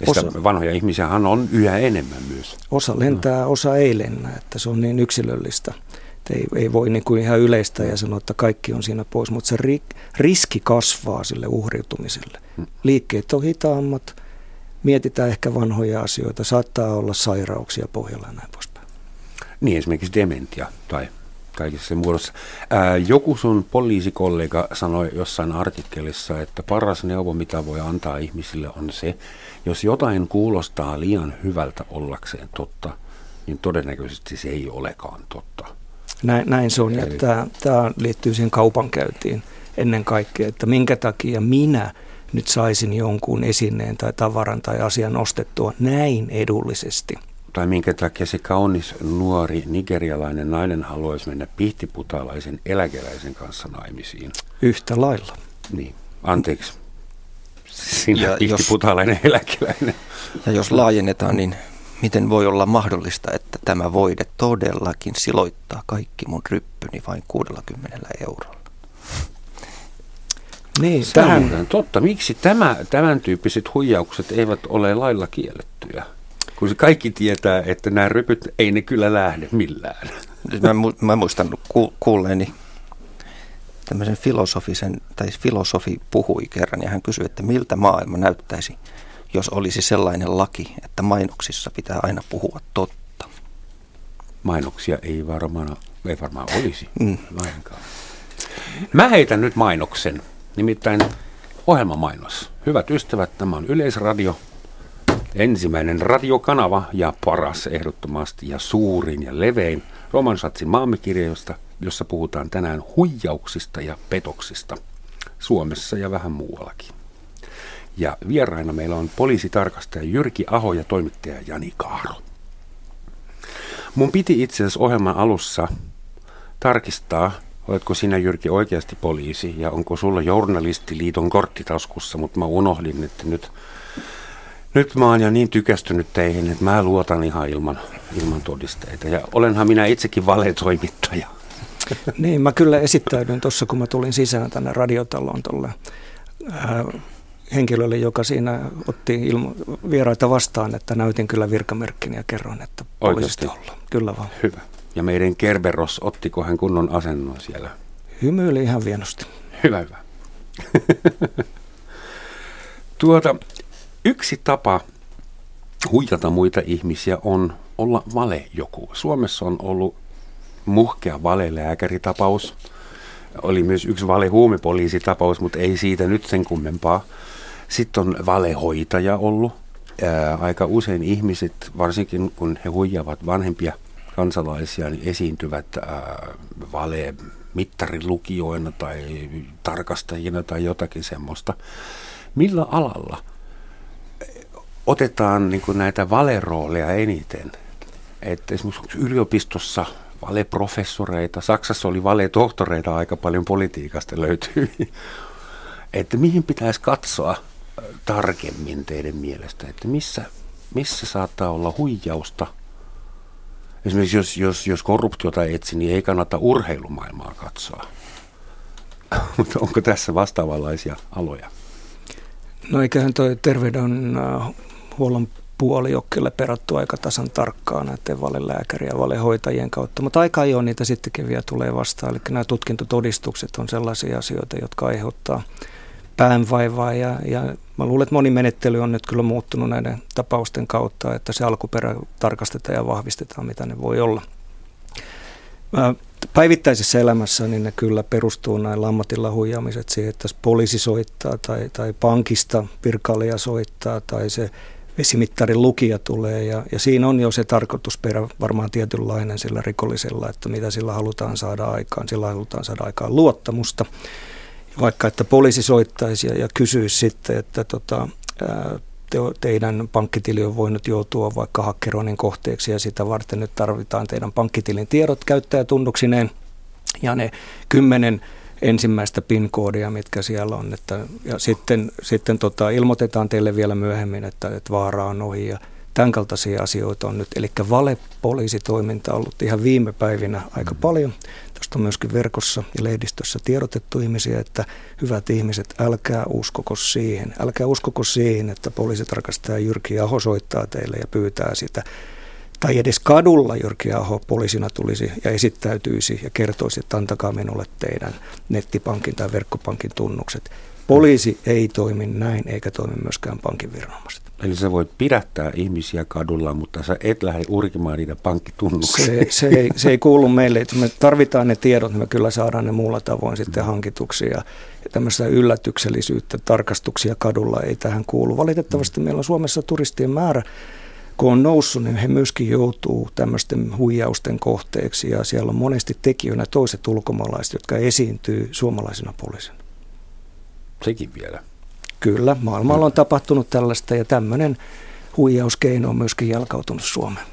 ja osa, vanhoja ihmisiä on yhä enemmän myös. Osa lentää, osa ei lennä, että se on niin yksilöllistä. ei, ei voi niin kuin ihan yleistä ja sanoa, että kaikki on siinä pois, mutta se ri, riski kasvaa sille uhriutumiselle. Hmm. Liikkeet on hitaammat, mietitään ehkä vanhoja asioita, saattaa olla sairauksia pohjalla ja näin poispäin. Niin, esimerkiksi dementia tai kaikissa sen muodossa. Ää, joku sun poliisikollega sanoi jossain artikkelissa, että paras neuvo, mitä voi antaa ihmisille, on se, jos jotain kuulostaa liian hyvältä ollakseen totta, niin todennäköisesti se ei olekaan totta. Näin, näin se on, ja tämä, tämä liittyy siihen kaupankäyntiin ennen kaikkea, että minkä takia minä nyt saisin jonkun esineen tai tavaran tai asian ostettua näin edullisesti. Tai minkä takia se kaunis nuori nigerialainen nainen haluaisi mennä pihtiputalaisen eläkeläisen kanssa naimisiin. Yhtä lailla. Niin, anteeksi. Sinä ja pihtiputalainen jos, eläkeläinen. Ja jos laajennetaan, niin miten voi olla mahdollista, että tämä voide todellakin siloittaa kaikki mun ryppyni vain 60 eurolla? Niin, Se tähän... on totta. Miksi tämä, tämän tyyppiset huijaukset eivät ole lailla kiellettyjä? Kun se kaikki tietää, että nämä rypyt, ei ne kyllä lähde millään. Mä, mä muistan ku, kuulleeni tämmöisen filosofisen, tai filosofi puhui kerran ja hän kysyi, että miltä maailma näyttäisi, jos olisi sellainen laki, että mainoksissa pitää aina puhua totta. Mainoksia ei varmaan, ei varmaan olisi mm. lainkaan. Mä heitän nyt mainoksen. Nimittäin ohjelmamainos. Hyvät ystävät, tämä on Yleisradio. Ensimmäinen radiokanava ja paras ehdottomasti ja suurin ja levein Romansatsin maamekirjoista, jossa puhutaan tänään huijauksista ja petoksista Suomessa ja vähän muuallakin. Ja vieraina meillä on poliisitarkastaja Jyrki Aho ja toimittaja Jani Kaaro. Mun piti itse asiassa ohjelman alussa tarkistaa, Oletko sinä Jyrki oikeasti poliisi ja onko sulla journalistiliiton korttitaskussa, mutta mä unohdin, että nyt, nyt mä oon jo niin tykästynyt teihin, että mä luotan ihan ilman, ilman todisteita. Ja olenhan minä itsekin valetoimittaja. Niin, mä kyllä esittäydyin tuossa, kun mä tulin sisään tänne radiotaloon tuolle äh, henkilölle, joka siinä otti ilmo- vieraita vastaan, että näytin kyllä virkamerkkini ja kerroin, että poliisista ollaan. Kyllä vaan. Hyvä. Ja meidän Kerberos, ottiko hän kunnon asennon siellä? Hymyili ihan vienosti. Hyvä, hyvä. tuota, yksi tapa huijata muita ihmisiä on olla vale joku. Suomessa on ollut muhkea valelääkäritapaus. Oli myös yksi valehuumepoliisitapaus, mutta ei siitä nyt sen kummempaa. Sitten on valehoitaja ollut. Ää, aika usein ihmiset, varsinkin kun he huijavat vanhempia – kansalaisia niin esiintyvät äh, vale mittarilukijoina tai tarkastajina tai jotakin semmoista. Millä alalla otetaan niin kuin näitä valerooleja eniten? Että esimerkiksi yliopistossa valeprofessoreita, Saksassa oli valetohtoreita aika paljon politiikasta löytyy. Että mihin pitäisi katsoa tarkemmin teidän mielestä, että missä, missä saattaa olla huijausta – Esimerkiksi jos, jos, jos korruptiota etsi, niin ei kannata urheilumaailmaa katsoa. Mutta onko tässä vastaavanlaisia aloja? No eiköhän toi terveydenhuollon puoli ole kyllä perattu aika tasan tarkkaan näiden valelääkäri- ja valehoitajien kautta, mutta aika ajoin niitä sittenkin vielä tulee vastaan. Eli nämä tutkintotodistukset on sellaisia asioita, jotka aiheuttaa päänvaivaa ja, ja mä luulen, että moni menettely on nyt kyllä muuttunut näiden tapausten kautta, että se alkuperä tarkastetaan ja vahvistetaan, mitä ne voi olla. Päivittäisessä elämässä niin ne kyllä perustuu näin ammatilla huijaamiset siihen, että poliisi soittaa tai, tai pankista virkailija soittaa tai se vesimittarin lukija tulee ja, ja siinä on jo se tarkoitusperä varmaan tietynlainen sillä rikollisella, että mitä sillä halutaan saada aikaan. Sillä halutaan saada aikaan luottamusta. Vaikka että poliisi soittaisi ja, ja kysyisi sitten, että tota, te, teidän pankkitili on voinut joutua vaikka hakkeroinnin kohteeksi ja sitä varten nyt tarvitaan teidän pankkitilin tiedot käyttäjätunnuksineen ja ne kymmenen ensimmäistä PIN-koodia, mitkä siellä on. Että, ja sitten, sitten tota, ilmoitetaan teille vielä myöhemmin, että, että vaara on ohi ja tämän kaltaisia asioita on nyt. Eli valepoliisitoiminta on ollut ihan viime päivinä aika paljon. Tästä on myöskin verkossa ja lehdistössä tiedotettu ihmisiä, että hyvät ihmiset, älkää uskoko siihen. Älkää uskoko siihen, että poliisitarkastaja Jyrki Aho soittaa teille ja pyytää sitä tai edes kadulla Jyrki Aho poliisina tulisi ja esittäytyisi ja kertoisi, että antakaa minulle teidän nettipankin tai verkkopankin tunnukset. Poliisi ei toimi näin, eikä toimi myöskään pankin viranomaiset. Eli sä voit pidättää ihmisiä kadulla, mutta sä et lähde urkimaan niitä pankkitunnuksia. Se, se, ei, se ei kuulu meille. Että me tarvitaan ne tiedot, niin me kyllä saadaan ne muulla tavoin sitten hankituksi. Ja, tämmöistä yllätyksellisyyttä, tarkastuksia kadulla ei tähän kuulu. Valitettavasti meillä on Suomessa turistien määrä kun on noussut, niin he myöskin joutuu tämmöisten huijausten kohteeksi ja siellä on monesti tekijöinä toiset ulkomaalaiset, jotka esiintyy suomalaisina poliisina. Sekin vielä. Kyllä, maailmalla on tapahtunut tällaista ja tämmöinen huijauskeino on myöskin jalkautunut Suomeen.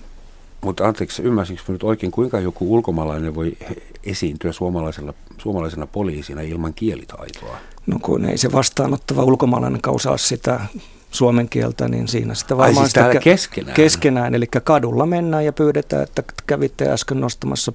Mutta anteeksi, ymmärsinkö nyt oikein, kuinka joku ulkomaalainen voi esiintyä suomalaisella, suomalaisena poliisina ilman kielitaitoa? No kun ei se vastaanottava ulkomaalainen osaa sitä suomen kieltä, niin siinä sitä varmaan Ai siis sitä keskenään? keskenään. Eli kadulla mennään ja pyydetään, että kävitte äsken nostamassa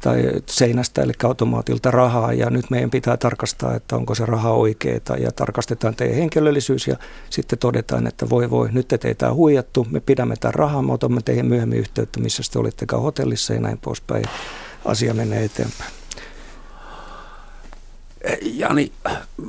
tai seinästä, eli automaatilta rahaa, ja nyt meidän pitää tarkastaa, että onko se raha oikeaa, ja tarkastetaan teidän henkilöllisyys, ja sitten todetaan, että voi voi, nyt te teitä on huijattu, me pidämme tämän rahaa, me otamme teihin myöhemmin yhteyttä, missä te olittekaan hotellissa, ja näin poispäin. Asia menee eteenpäin. Jani,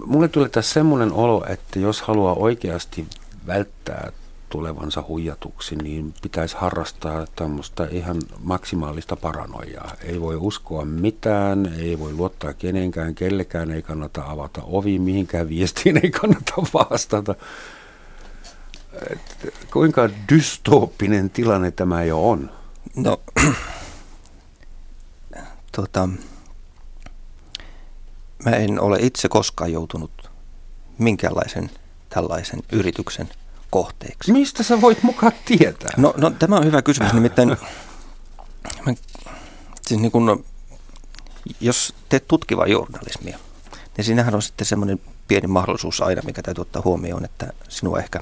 mulle tuli tässä semmoinen olo, että jos haluaa oikeasti välttää tulevansa huijatuksi, niin pitäisi harrastaa tämmöistä ihan maksimaalista paranoiaa. Ei voi uskoa mitään, ei voi luottaa kenenkään, kellekään ei kannata avata ovi, mihinkään viestiin ei kannata vastata. Et kuinka dystooppinen tilanne tämä jo on? No, tota, mä en ole itse koskaan joutunut minkäänlaisen tällaisen yrityksen kohteeksi. Mistä sä voit mukaan tietää? No, no tämä on hyvä kysymys, nimittäin mä, siis niin kun, jos teet tutkivaa journalismia, niin siinähän on sitten semmoinen pieni mahdollisuus aina, mikä täytyy ottaa huomioon, että sinua ehkä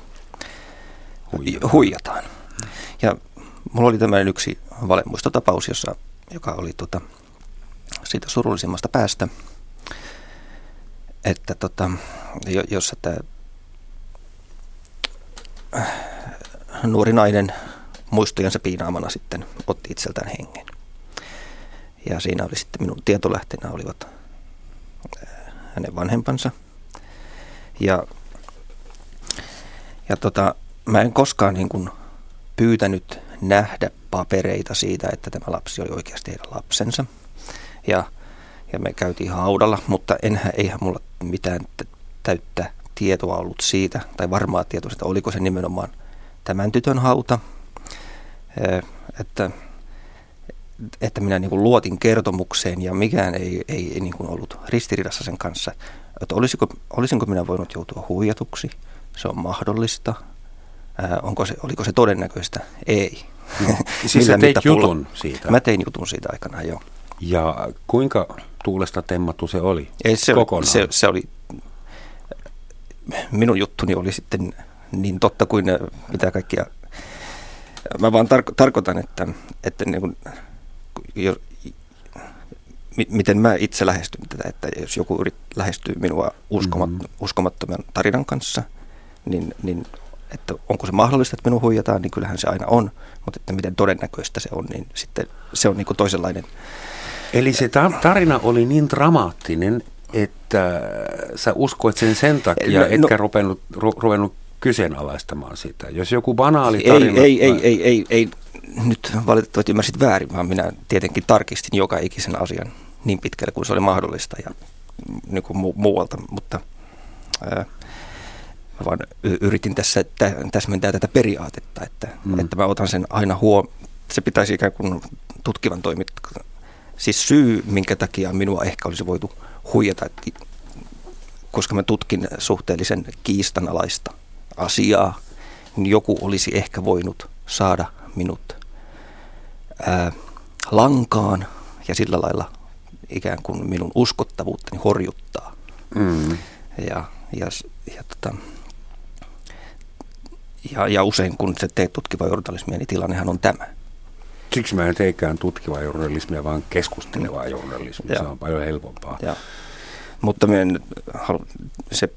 huijataan. huijataan. Ja mulla oli tämmöinen yksi valemuistotapaus, jossa, joka oli tota, siitä surullisimmasta päästä, että tota, jossa tämä nuori nainen muistojensa piinaamana sitten otti itseltään hengen. Ja siinä oli sitten minun tietolähteenä olivat äh, hänen vanhempansa. Ja, ja tota, mä en koskaan niin kuin pyytänyt nähdä papereita siitä, että tämä lapsi oli oikeasti heidän lapsensa. Ja, ja me käytiin haudalla, mutta enhän, eihän mulla mitään täyttä tietoa ollut siitä, tai varmaa tietoa siitä, oliko se nimenomaan tämän tytön hauta, että, että minä niin kuin luotin kertomukseen ja mikään ei, ei, ei niin kuin ollut ristiriidassa sen kanssa. Että olisiko, olisinko minä voinut joutua huijatuksi? Se on mahdollista. Ää, onko se, oliko se todennäköistä? Ei. No, siis sä teit jutun siitä? Mä tein jutun siitä aikanaan, joo. Ja kuinka tuulesta temmattu se oli Ei, se, kokonaan? Se, se oli minun juttuni oli sitten niin totta kuin mitä kaikkia Mä vaan tarko- tarkoitan, että, että niin kuin, jo, miten mä itse lähestyn tätä, että jos joku yrit, lähestyy minua uskomat, mm-hmm. uskomattoman tarinan kanssa, niin, niin että onko se mahdollista, että minun huijataan, niin kyllähän se aina on, mutta että miten todennäköistä se on, niin sitten se on niin kuin toisenlainen. Eli se tarina oli niin dramaattinen, että sä uskoit sen sen takia, no, etkä no, ruvennut, ruvennut kyseenalaistamaan sitä. Jos joku banaali tarina... Ei, ei, ei, ei, ei, ei. Nyt valitettavasti ymmärsit väärin, vaan minä tietenkin tarkistin joka ikisen asian niin pitkälle kuin se oli mahdollista ja niin kuin mu- muualta, mutta ää, mä vaan yritin tässä tä- täsmentää tätä periaatetta, että, mm. että mä otan sen aina huomioon. Se pitäisi ikään kuin tutkivan toimit, siis syy, minkä takia minua ehkä olisi voitu huijata, koska mä tutkin suhteellisen kiistanalaista asiaa, niin joku olisi ehkä voinut saada minut ää, lankaan ja sillä lailla ikään kuin minun uskottavuuttani horjuttaa. Mm. Ja, ja, ja, tota, ja, ja usein kun se teet tutkivaa journalismia, niin tilannehan on tämä. Siksi mä en teekään tutkivaa journalismia, vaan keskustelevaa mm. journalismia. Ja. Se on paljon helpompaa. Ja. Mutta en halu, se...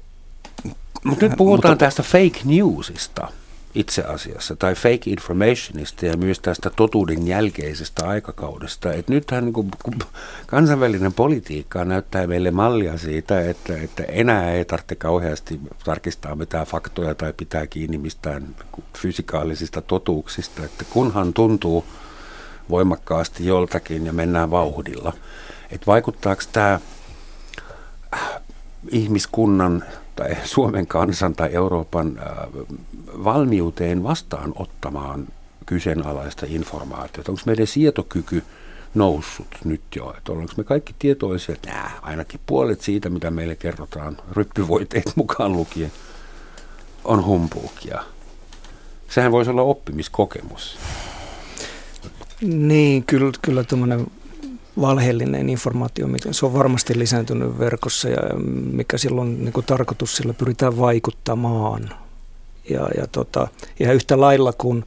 Mutta nyt puhutaan mutta, tästä fake newsista itse asiassa, tai fake informationista ja myös tästä totuuden jälkeisestä aikakaudesta. Et nythän niin kun kansainvälinen politiikka näyttää meille mallia siitä, että, että enää ei tarvitse kauheasti tarkistaa mitään faktoja tai pitää kiinni mistään fysikaalisista totuuksista, että kunhan tuntuu voimakkaasti joltakin ja mennään vauhdilla. Että vaikuttaako tämä ihmiskunnan tai Suomen kansan tai Euroopan äh, valmiuteen vastaanottamaan kyseenalaista informaatiota? Onko meidän sietokyky noussut nyt jo? Että ollaanko me kaikki tietoisia, että nää, ainakin puolet siitä, mitä meille kerrotaan, ryppyvoiteet mukaan lukien, on humpuukia. Sehän voisi olla oppimiskokemus. Niin, kyllä, kyllä tuommoinen valheellinen informaatio, se on varmasti lisääntynyt verkossa ja mikä silloin niin kuin tarkoitus, sillä pyritään vaikuttamaan. Ja, ja tota, ihan yhtä lailla kuin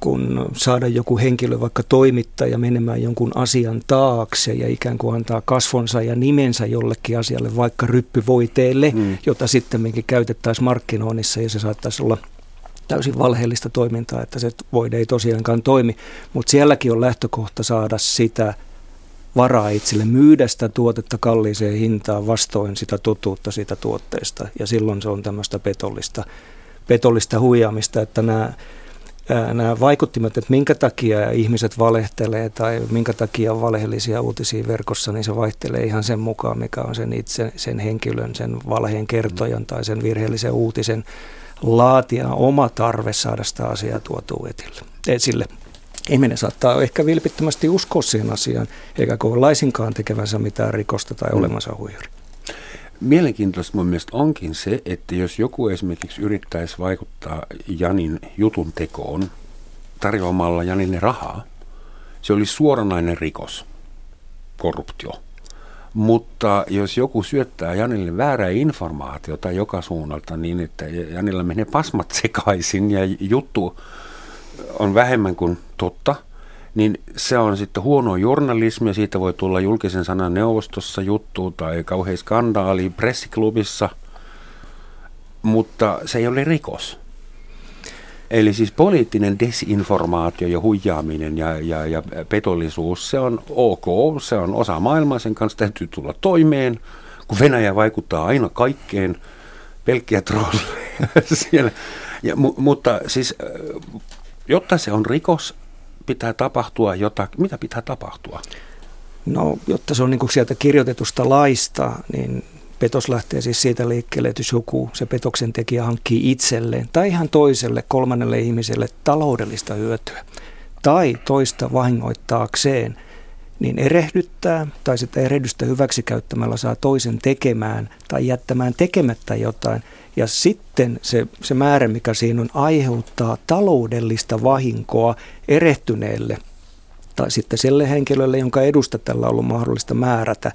kun saada joku henkilö, vaikka toimittaja, menemään jonkun asian taakse ja ikään kuin antaa kasvonsa ja nimensä jollekin asialle, vaikka ryppyvoiteelle, mm. jota sitten käytettäisiin markkinoinnissa ja se saattaisi olla täysin valheellista toimintaa, että se voide ei tosiaankaan toimi. Mutta sielläkin on lähtökohta saada sitä varaa itselle myydä sitä tuotetta kalliiseen hintaan vastoin sitä totuutta siitä tuotteesta. Ja silloin se on tämmöistä petollista, petollista huijaamista, että nämä, nämä vaikuttimet, että minkä takia ihmiset valehtelee tai minkä takia on valheellisia uutisia verkossa, niin se vaihtelee ihan sen mukaan, mikä on sen itse, sen henkilön, sen valheen kertojan tai sen virheellisen uutisen laatia oma tarve saada sitä asiaa tuotua esille. Ihminen saattaa ehkä vilpittömästi uskoa siihen asiaan, eikä koe laisinkaan tekevänsä mitään rikosta tai mm. olemansa huijari. Mielenkiintoista mun mielestä onkin se, että jos joku esimerkiksi yrittäisi vaikuttaa Janin jutun tekoon tarjoamalla Janille rahaa, se olisi suoranainen rikos, korruptio. Mutta jos joku syöttää Janille väärää informaatiota joka suunnalta niin, että Janilla menee pasmat sekaisin ja juttu on vähemmän kuin totta, niin se on sitten huono journalismi ja siitä voi tulla julkisen sanan neuvostossa juttu tai kauhean skandaali pressiklubissa, mutta se ei ole rikos. Eli siis poliittinen desinformaatio ja huijaaminen ja, ja, ja petollisuus, se on ok, se on osa maailmaa, sen kanssa täytyy tulla toimeen, kun Venäjä vaikuttaa aina kaikkeen, pelkkiä trolleja siellä. Ja, mu, mutta siis Jotta se on rikos, pitää tapahtua jotakin. Mitä pitää tapahtua? No, jotta se on niin kuin sieltä kirjoitetusta laista, niin petos lähtee siis siitä liikkeelle, että jos joku, se petoksen tekijä hankkii itselleen tai ihan toiselle kolmannelle ihmiselle taloudellista hyötyä tai toista vahingoittaakseen, niin erehdyttää tai sitä erehdystä hyväksikäyttämällä saa toisen tekemään tai jättämään tekemättä jotain – ja sitten se, se määrä, mikä siinä on, aiheuttaa taloudellista vahinkoa erehtyneelle tai sitten sille henkilölle, jonka edusta tällä on ollut mahdollista määrätä,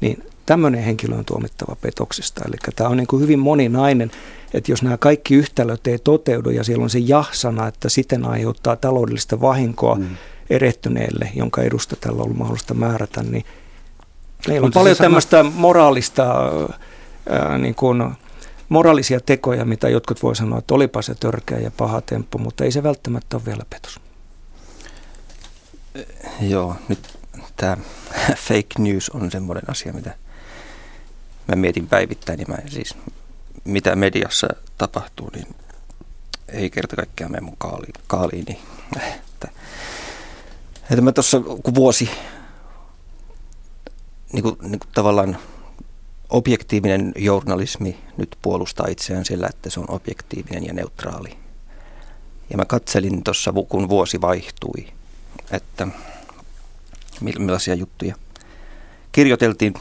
niin tämmöinen henkilö on tuomittava petoksesta. Eli tämä on niin kuin hyvin moninainen. että jos nämä kaikki yhtälöt ei toteudu ja siellä on se jahsana, että siten aiheuttaa taloudellista vahinkoa mm. erehtyneelle, jonka edusta tällä on ollut mahdollista määrätä, niin meillä on Mutta paljon tämmöistä sama... moraalista, ää, niin kuin, moraalisia tekoja, mitä jotkut voi sanoa, että olipa se törkeä ja paha temppu, mutta ei se välttämättä ole vielä petos. Joo, nyt tämä fake news on semmoinen asia, mitä mä mietin päivittäin. Ja mä siis, mitä mediassa tapahtuu, niin ei kerta kaikkiaan mene mun kaaliin. kaaliin että, että mä tuossa kun vuosi niin kuin, niin kuin tavallaan objektiivinen journalismi nyt puolustaa itseään sillä, että se on objektiivinen ja neutraali. Ja mä katselin tuossa, kun vuosi vaihtui, että millaisia juttuja kirjoiteltiin,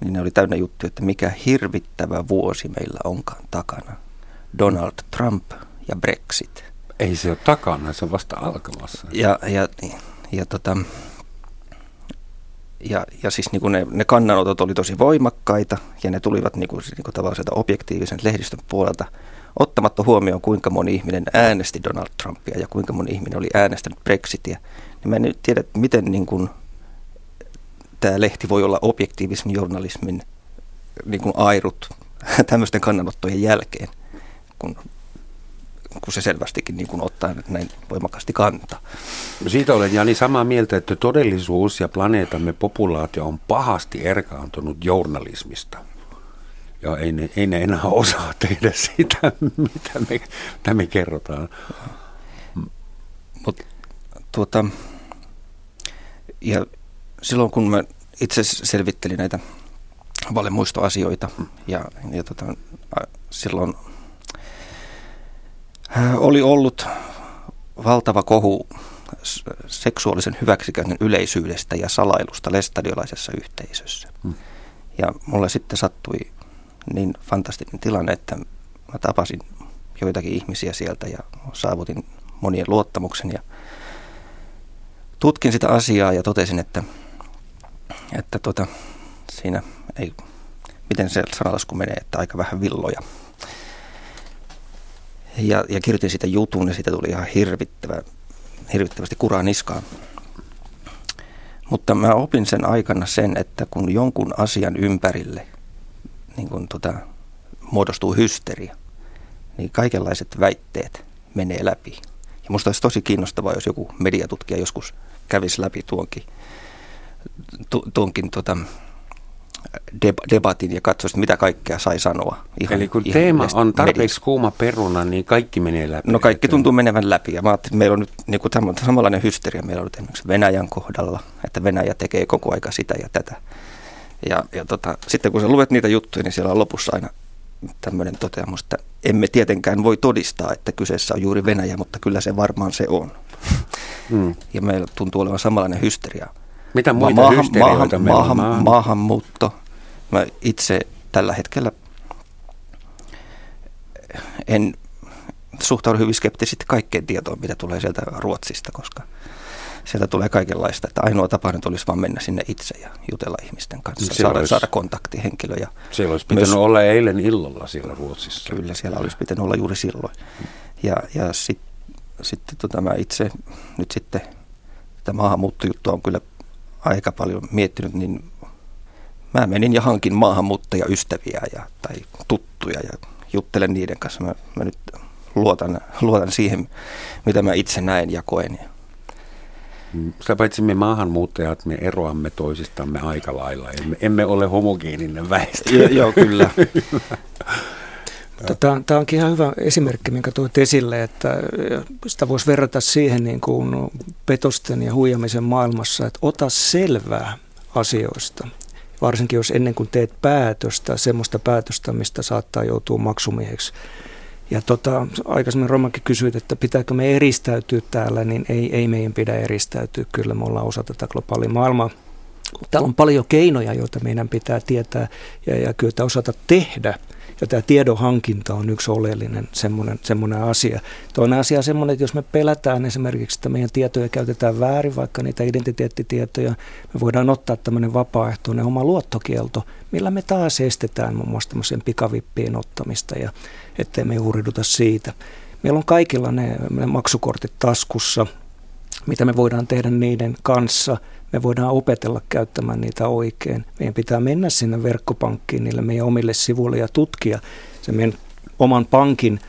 niin ne oli täynnä juttuja, että mikä hirvittävä vuosi meillä onkaan takana. Donald Trump ja Brexit. Ei se ole takana, se on vasta alkamassa. Ja, ja, ja, tota, ja, ja siis niin kuin ne, ne kannanotot oli tosi voimakkaita ja ne tulivat niin kuin, niin kuin tavallaan sieltä objektiivisen lehdistön puolelta ottamatta huomioon, kuinka moni ihminen äänesti Donald Trumpia ja kuinka moni ihminen oli äänestänyt Brexitia niin mä en nyt tiedä, miten niin kuin, tämä lehti voi olla objektiivisen journalismin niin kuin airut tämmöisten kannanottojen jälkeen, kun, kun se selvästikin niin kuin ottaa näin voimakkaasti kantaa. No siitä olen Jani samaa mieltä, että todellisuus ja planeetamme populaatio on pahasti erkaantunut journalismista. Ja ei ne, ei ne enää osaa tehdä sitä, mitä me, mitä me kerrotaan. Mutta tuota, ja silloin kun mä itse selvittelin näitä valemuistoasioita ja, ja tota, silloin oli ollut valtava kohu seksuaalisen hyväksikäytön yleisyydestä ja salailusta lestadiolaisessa yhteisössä. Hmm. Ja mulle sitten sattui niin fantastinen tilanne, että mä tapasin joitakin ihmisiä sieltä ja saavutin monien luottamuksen ja tutkin sitä asiaa ja totesin, että, että tota, siinä ei, miten se sanalasku menee, että aika vähän villoja. Ja, ja kirjoitin sitä jutun ja siitä tuli ihan hirvittävä, hirvittävästi kuraa niskaan. Mutta mä opin sen aikana sen, että kun jonkun asian ympärille niin kun tota, muodostuu hysteria, niin kaikenlaiset väitteet menee läpi. Ja musta olisi tosi kiinnostavaa, jos joku mediatutkija joskus kävisi läpi tuonkin, tu, tuonkin tota, debatin ja katsoisi, mitä kaikkea sai sanoa. Ihan, Eli kun ihan teema on tarpeeksi mediassa. kuuma peruna, niin kaikki menee läpi. No kaikki tuntuu menevän läpi. Ja mä että meillä on nyt niin kuin samanlainen hysteria. Meillä on nyt esimerkiksi Venäjän kohdalla, että Venäjä tekee koko aika sitä ja tätä. Ja, ja tota, sitten kun sä luet niitä juttuja, niin siellä on lopussa aina tämmöinen toteamus, että emme tietenkään voi todistaa, että kyseessä on juuri Venäjä, mutta kyllä se varmaan se on. Mm. Ja meillä tuntuu olevan samanlainen hysteria. Mitä muita maahan, maahan, maahan, maahan, Maahanmuutto. Mä itse tällä hetkellä en suhtaudu hyvin skeptisesti kaikkeen tietoon, mitä tulee sieltä Ruotsista, koska sieltä tulee kaikenlaista. Että ainoa tapa nyt olisi vaan mennä sinne itse ja jutella ihmisten kanssa, saada, olisi, saada kontaktihenkilö. Ja siellä olisi pitänyt myös, olla eilen illalla siellä Ruotsissa. Kyllä, siellä olisi pitänyt olla juuri silloin. Ja, ja sitten sitten tota, mä itse nyt sitten tätä maahanmuuttojuttua on kyllä aika paljon miettinyt, niin mä menin ja hankin maahanmuuttajaystäviä ja, tai tuttuja ja juttelen niiden kanssa. Mä, mä nyt luotan, luotan siihen, mitä mä itse näen ja koen. Sä paitsi me maahanmuuttajat, me eroamme toisistamme aika lailla. Emme, emme ole homogeeninen väestö. Joo, joo kyllä. Tämä, tämä onkin ihan hyvä esimerkki, minkä tuot esille, että sitä voisi verrata siihen niin kuin petosten ja huijamisen maailmassa, että ota selvää asioista. Varsinkin jos ennen kuin teet päätöstä, semmoista päätöstä, mistä saattaa joutua maksumieheksi. Ja tota, aikaisemmin Romankin kysyit, että pitääkö me eristäytyä täällä, niin ei, ei meidän pidä eristäytyä. Kyllä me ollaan osa tätä globaalia maailmaa. Täällä on paljon keinoja, joita meidän pitää tietää ja, ja kyllä osata tehdä – Ja tämä tiedon hankinta on yksi oleellinen semmoinen, semmoinen asia. Toinen asia on semmoinen, että jos me pelätään esimerkiksi, että meidän tietoja käytetään väärin, vaikka niitä identiteettitietoja, me voidaan ottaa tämmöinen vapaaehtoinen oma luottokielto, millä me taas estetään muun muassa tämmöisen pikavippien ottamista ja ettei me uhriduta siitä. Meillä on kaikilla ne, ne maksukortit taskussa, mitä me voidaan tehdä niiden kanssa. Me voidaan opetella käyttämään niitä oikein. Meidän pitää mennä sinne verkkopankkiin niille meidän omille sivuille ja tutkia se meidän oman pankin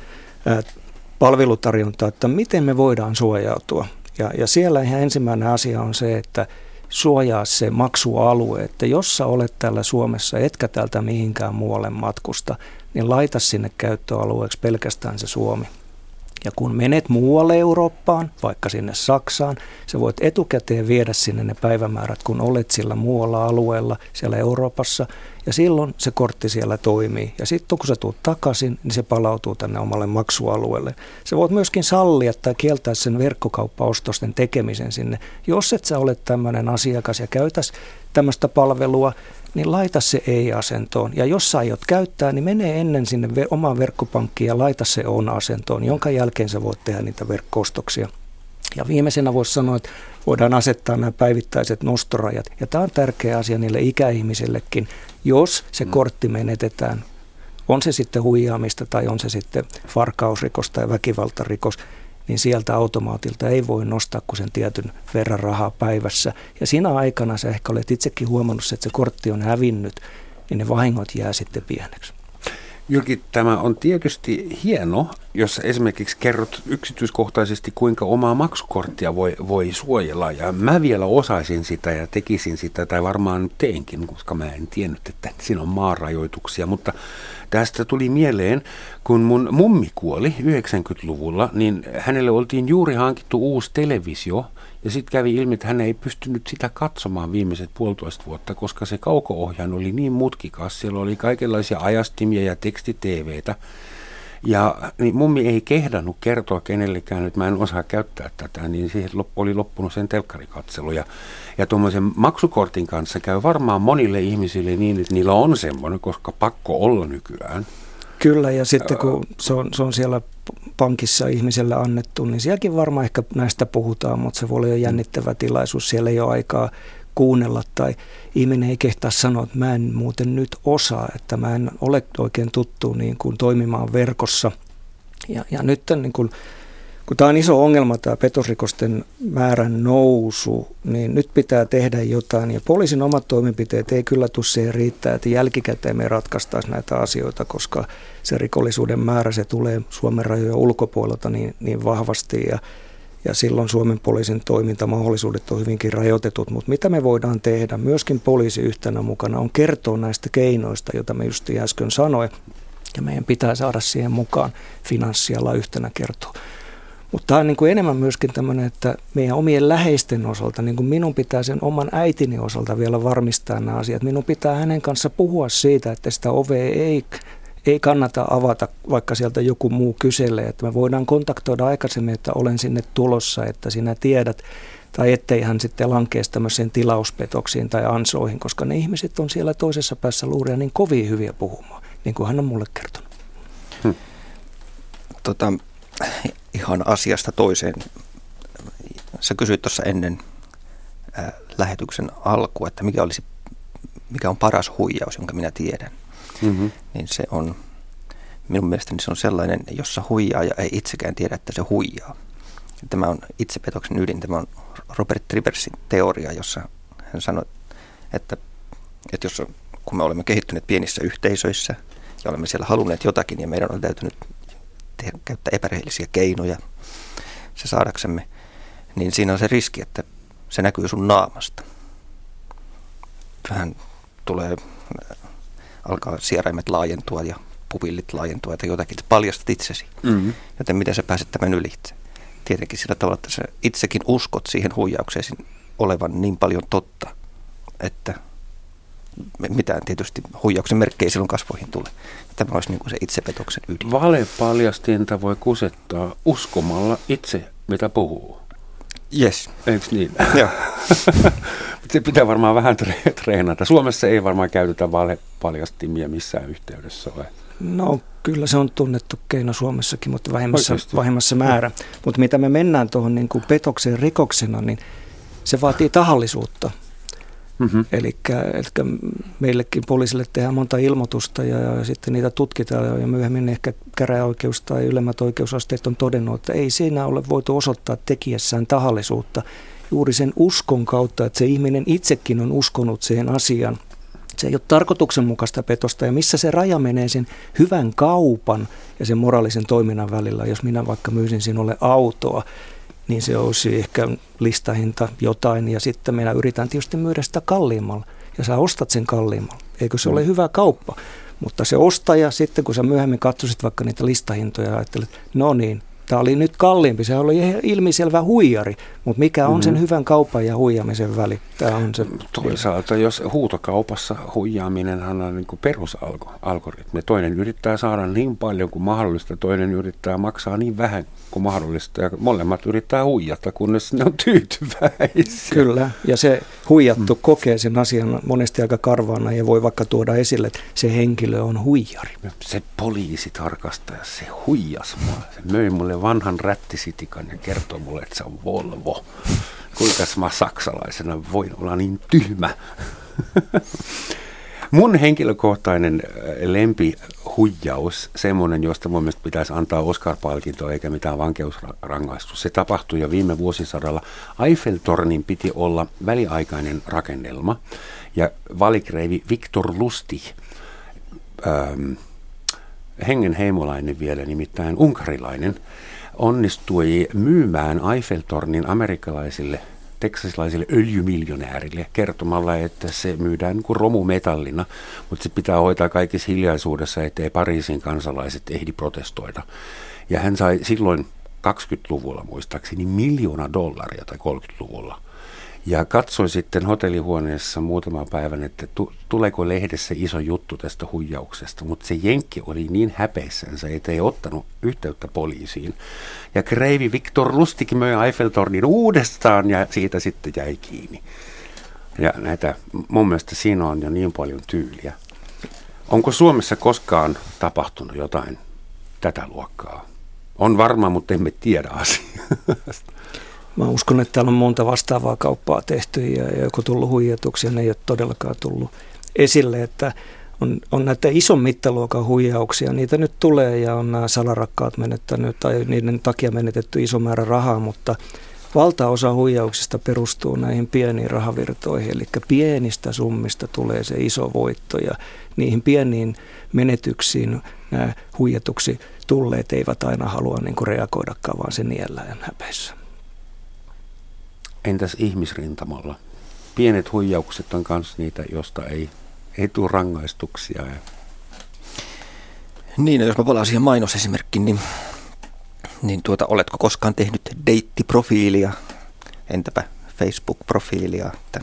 ää, palvelutarjontaa, että miten me voidaan suojautua. Ja, ja siellä ihan ensimmäinen asia on se, että suojaa se maksualue, että jos sä olet täällä Suomessa, etkä täältä mihinkään muualle matkusta, niin laita sinne käyttöalueeksi pelkästään se Suomi. Ja kun menet muualle Eurooppaan, vaikka sinne Saksaan, sä voit etukäteen viedä sinne ne päivämäärät, kun olet sillä muualla alueella, siellä Euroopassa, ja silloin se kortti siellä toimii. Ja sitten kun sä tulet takaisin, niin se palautuu tänne omalle maksualueelle. Se voit myöskin sallia tai kieltää sen verkkokauppaostosten tekemisen sinne. Jos et sä ole tämmöinen asiakas ja käytäs tämmöistä palvelua, niin laita se ei-asentoon. Ja jos sä aiot käyttää, niin mene ennen sinne omaan verkkopankkiin ja laita se on-asentoon, jonka jälkeen sä voit tehdä niitä verkkoostoksia. Ja viimeisenä voisi sanoa, että voidaan asettaa nämä päivittäiset nostorajat. Ja tämä on tärkeä asia niille ikäihmisillekin, jos se mm. kortti menetetään. On se sitten huijaamista tai on se sitten farkausrikos tai väkivaltarikos, niin sieltä automaatilta ei voi nostaa kuin sen tietyn verran rahaa päivässä. Ja siinä aikana sä ehkä olet itsekin huomannut, että se kortti on hävinnyt, niin ne vahingot jää sitten pieneksi. Jyrki, tämä on tietysti hieno, jos esimerkiksi kerrot yksityiskohtaisesti, kuinka omaa maksukorttia voi, voi suojella. Ja mä vielä osaisin sitä ja tekisin sitä, tai varmaan teinkin, koska mä en tiennyt, että siinä on maarajoituksia. Mutta tästä tuli mieleen, kun mun mummi kuoli 90-luvulla, niin hänelle oltiin juuri hankittu uusi televisio – ja sitten kävi ilmi, että hän ei pystynyt sitä katsomaan viimeiset puolitoista vuotta, koska se kauko-ohjaan oli niin mutkikas. Siellä oli kaikenlaisia ajastimia ja tekstiteeveitä. Ja niin mummi ei kehdannut kertoa kenellekään, että mä en osaa käyttää tätä, niin siihen oli loppunut sen telkkarikatselu. Ja, ja tuommoisen maksukortin kanssa käy varmaan monille ihmisille niin, että niillä on semmoinen, koska pakko olla nykyään. Kyllä, ja sitten kun se on, se on siellä pankissa ihmiselle annettu, niin sielläkin varmaan ehkä näistä puhutaan, mutta se voi olla jo jännittävä tilaisuus. Siellä ei ole aikaa kuunnella tai ihminen ei kehtaa sanoa, että mä en muuten nyt osaa, että mä en ole oikein tuttu niin kuin toimimaan verkossa. Ja, ja nyt niin kuin kun tämä on iso ongelma, tämä petosrikosten määrän nousu, niin nyt pitää tehdä jotain. Ja poliisin omat toimenpiteet ei kyllä tule siihen riittää, että jälkikäteen me ratkaistaisiin näitä asioita, koska se rikollisuuden määrä, se tulee Suomen rajojen ulkopuolelta niin, niin vahvasti. Ja, ja silloin Suomen poliisin toimintamahdollisuudet on hyvinkin rajoitetut. Mutta mitä me voidaan tehdä, myöskin poliisi yhtenä mukana, on kertoa näistä keinoista, joita me just äsken sanoin. Ja meidän pitää saada siihen mukaan finanssialla yhtenä kertoa. Mutta tämä on niin kuin enemmän myöskin tämmöinen, että meidän omien läheisten osalta, niin kuin minun pitää sen oman äitini osalta vielä varmistaa nämä asiat. Minun pitää hänen kanssa puhua siitä, että sitä ovea ei, ei kannata avata, vaikka sieltä joku muu kyselee. Että me voidaan kontaktoida aikaisemmin, että olen sinne tulossa, että sinä tiedät, tai ettei hän sitten lankeisi tämmöisiin tilauspetoksiin tai ansoihin, koska ne ihmiset on siellä toisessa päässä luuria niin kovin hyviä puhumaan, niin kuin hän on mulle kertonut. Hmm. Tota, ihan asiasta toiseen. Sä kysyit tuossa ennen ää, lähetyksen alkua, että mikä, olisi, mikä on paras huijaus, jonka minä tiedän. Mm-hmm. Niin se on, minun mielestäni se on sellainen, jossa huijaaja ei itsekään tiedä, että se huijaa. Tämä on itsepetoksen ydin. Tämä on Robert Triversin teoria, jossa hän sanoi, että, että jos, kun me olemme kehittyneet pienissä yhteisöissä ja olemme siellä halunneet jotakin ja meidän on täytynyt tehdä, käyttää epärehellisiä keinoja se saadaksemme, niin siinä on se riski, että se näkyy sun naamasta. Vähän tulee, alkaa sieraimet laajentua ja pupillit laajentua tai jotakin, että paljastat itsesi. Mm-hmm. Joten miten sä pääset tämän ylitse? Tietenkin sillä tavalla, että sä itsekin uskot siihen huijaukseen olevan niin paljon totta, että mitään tietysti huijauksen merkkejä silloin kasvoihin tule. Tämä olisi niin kuin se itsepetoksen ydin. Valepaljastinta voi kusettaa uskomalla itse, mitä puhuu. Yes. Eikö niin? Joo. se pitää varmaan vähän treenata. Suomessa ei varmaan käytetä valepaljastimia missään yhteydessä vai? No kyllä se on tunnettu keino Suomessakin, mutta vähemmässä, vähemmässä määrä. Mutta mitä me mennään tuohon niin kuin petokseen rikoksena, niin se vaatii tahallisuutta. Mm-hmm. Eli meillekin poliisille tehdään monta ilmoitusta ja, ja sitten niitä tutkitaan ja myöhemmin ehkä käräjäoikeus tai ylemmät oikeusasteet on todennut, että ei siinä ole voitu osoittaa tekijässään tahallisuutta juuri sen uskon kautta, että se ihminen itsekin on uskonut siihen asiaan. Se ei ole tarkoituksenmukaista petosta ja missä se raja menee sen hyvän kaupan ja sen moraalisen toiminnan välillä. Jos minä vaikka myisin sinulle autoa, niin se olisi ehkä listahinta jotain ja sitten minä yritän tietysti myydä sitä kalliimmalla ja sä ostat sen kalliimmalla. Eikö se mm. ole hyvä kauppa? Mutta se ostaja sitten, kun sä myöhemmin katsoisit vaikka niitä listahintoja ja ajattelet, no niin, Tämä oli nyt kalliimpi, se oli ilmiselvä huijari, mutta mikä on mm-hmm. sen hyvän kaupan ja huijamisen väli? Tämä on se Toisaalta, jos huutokaupassa huijaaminen on niin kuin perusalgoritmi. Toinen yrittää saada niin paljon kuin mahdollista, toinen yrittää maksaa niin vähän kuin mahdollista ja molemmat yrittää huijata, kunnes ne on tyytyväisiä. Kyllä, ja se huijattu mm. kokee sen asian monesti aika karvaana ja voi vaikka tuoda esille, että se henkilö on huijari. Se poliisitarkastaja, se huijas mua. Se möi mulle vanhan rättisitikan ja kertoi mulle, että se on Volvo. Kuinka mä saksalaisena voin olla niin tyhmä? Mun henkilökohtainen äh, lempihuijaus, semmoinen, josta mun mielestä pitäisi antaa Oscar-palkinto eikä mitään vankeusrangaistus. Se tapahtui jo viime vuosisadalla. Eiffeltornin piti olla väliaikainen rakennelma ja valikreivi Viktor Lustig, ähm, hengenheimolainen vielä, nimittäin unkarilainen, onnistui myymään Eiffeltornin amerikkalaisille teksasilaisille öljymiljonäärille kertomalla, että se myydään niin kuin romumetallina, mutta se pitää hoitaa kaikissa hiljaisuudessa, ettei Pariisin kansalaiset ehdi protestoida. Ja hän sai silloin 20-luvulla muistaakseni miljoona dollaria tai 30-luvulla – ja katsoin sitten hotellihuoneessa muutaman päivän, että tuleeko lehdessä iso juttu tästä huijauksesta, mutta se jenkki oli niin häpeissänsä, että ei ottanut yhteyttä poliisiin. Ja kreivi Viktor Lustig möi Eiffeltornin uudestaan ja siitä sitten jäi kiinni. Ja näitä, mun mielestä siinä on jo niin paljon tyyliä. Onko Suomessa koskaan tapahtunut jotain tätä luokkaa? On varma, mutta emme tiedä asiasta. Mä uskon, että täällä on monta vastaavaa kauppaa tehty ja, ja joku tullut huijatuksi ne ei ole todellakaan tullut esille, että on, on näitä ison mittaluokan huijauksia. Niitä nyt tulee ja on nämä salarakkaat menettänyt tai niiden takia menetetty iso määrä rahaa, mutta valtaosa huijauksista perustuu näihin pieniin rahavirtoihin. Eli pienistä summista tulee se iso voitto ja niihin pieniin menetyksiin nämä huijatuksi tulleet eivät aina halua niin reagoidakaan, vaan se niellään häpeissä. Entäs ihmisrintamalla? Pienet huijaukset on myös niitä, josta ei, ei tule rangaistuksia. Niin, no jos mä palaan siihen mainosesimerkkiin, niin, niin tuota, oletko koskaan tehnyt deittiprofiilia, entäpä Facebook-profiilia, että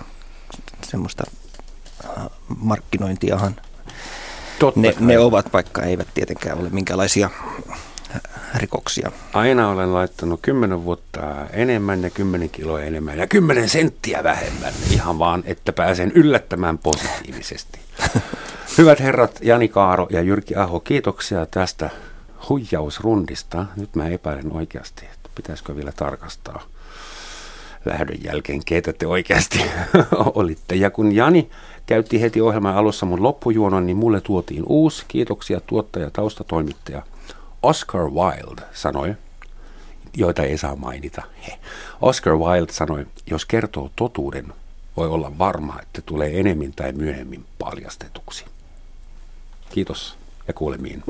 semmoista äh, markkinointiahan Totta ne, ne ovat, vaikka eivät tietenkään ole minkälaisia rikoksia? Aina olen laittanut 10 vuotta enemmän ja 10 kiloa enemmän ja 10 senttiä vähemmän, ihan vaan, että pääsen yllättämään positiivisesti. Hyvät herrat Jani Kaaro ja Jyrki Aho, kiitoksia tästä huijausrundista. Nyt mä epäilen oikeasti, että pitäisikö vielä tarkastaa lähdön jälkeen, keitä te oikeasti olitte. Ja kun Jani käytti heti ohjelman alussa mun loppujuonon, niin mulle tuotiin uusi. Kiitoksia tuottaja, taustatoimittaja Oscar Wilde sanoi, joita ei saa mainita. He. Oscar Wilde sanoi, jos kertoo totuuden, voi olla varma, että tulee enemmän tai myöhemmin paljastetuksi. Kiitos ja kuulemiin.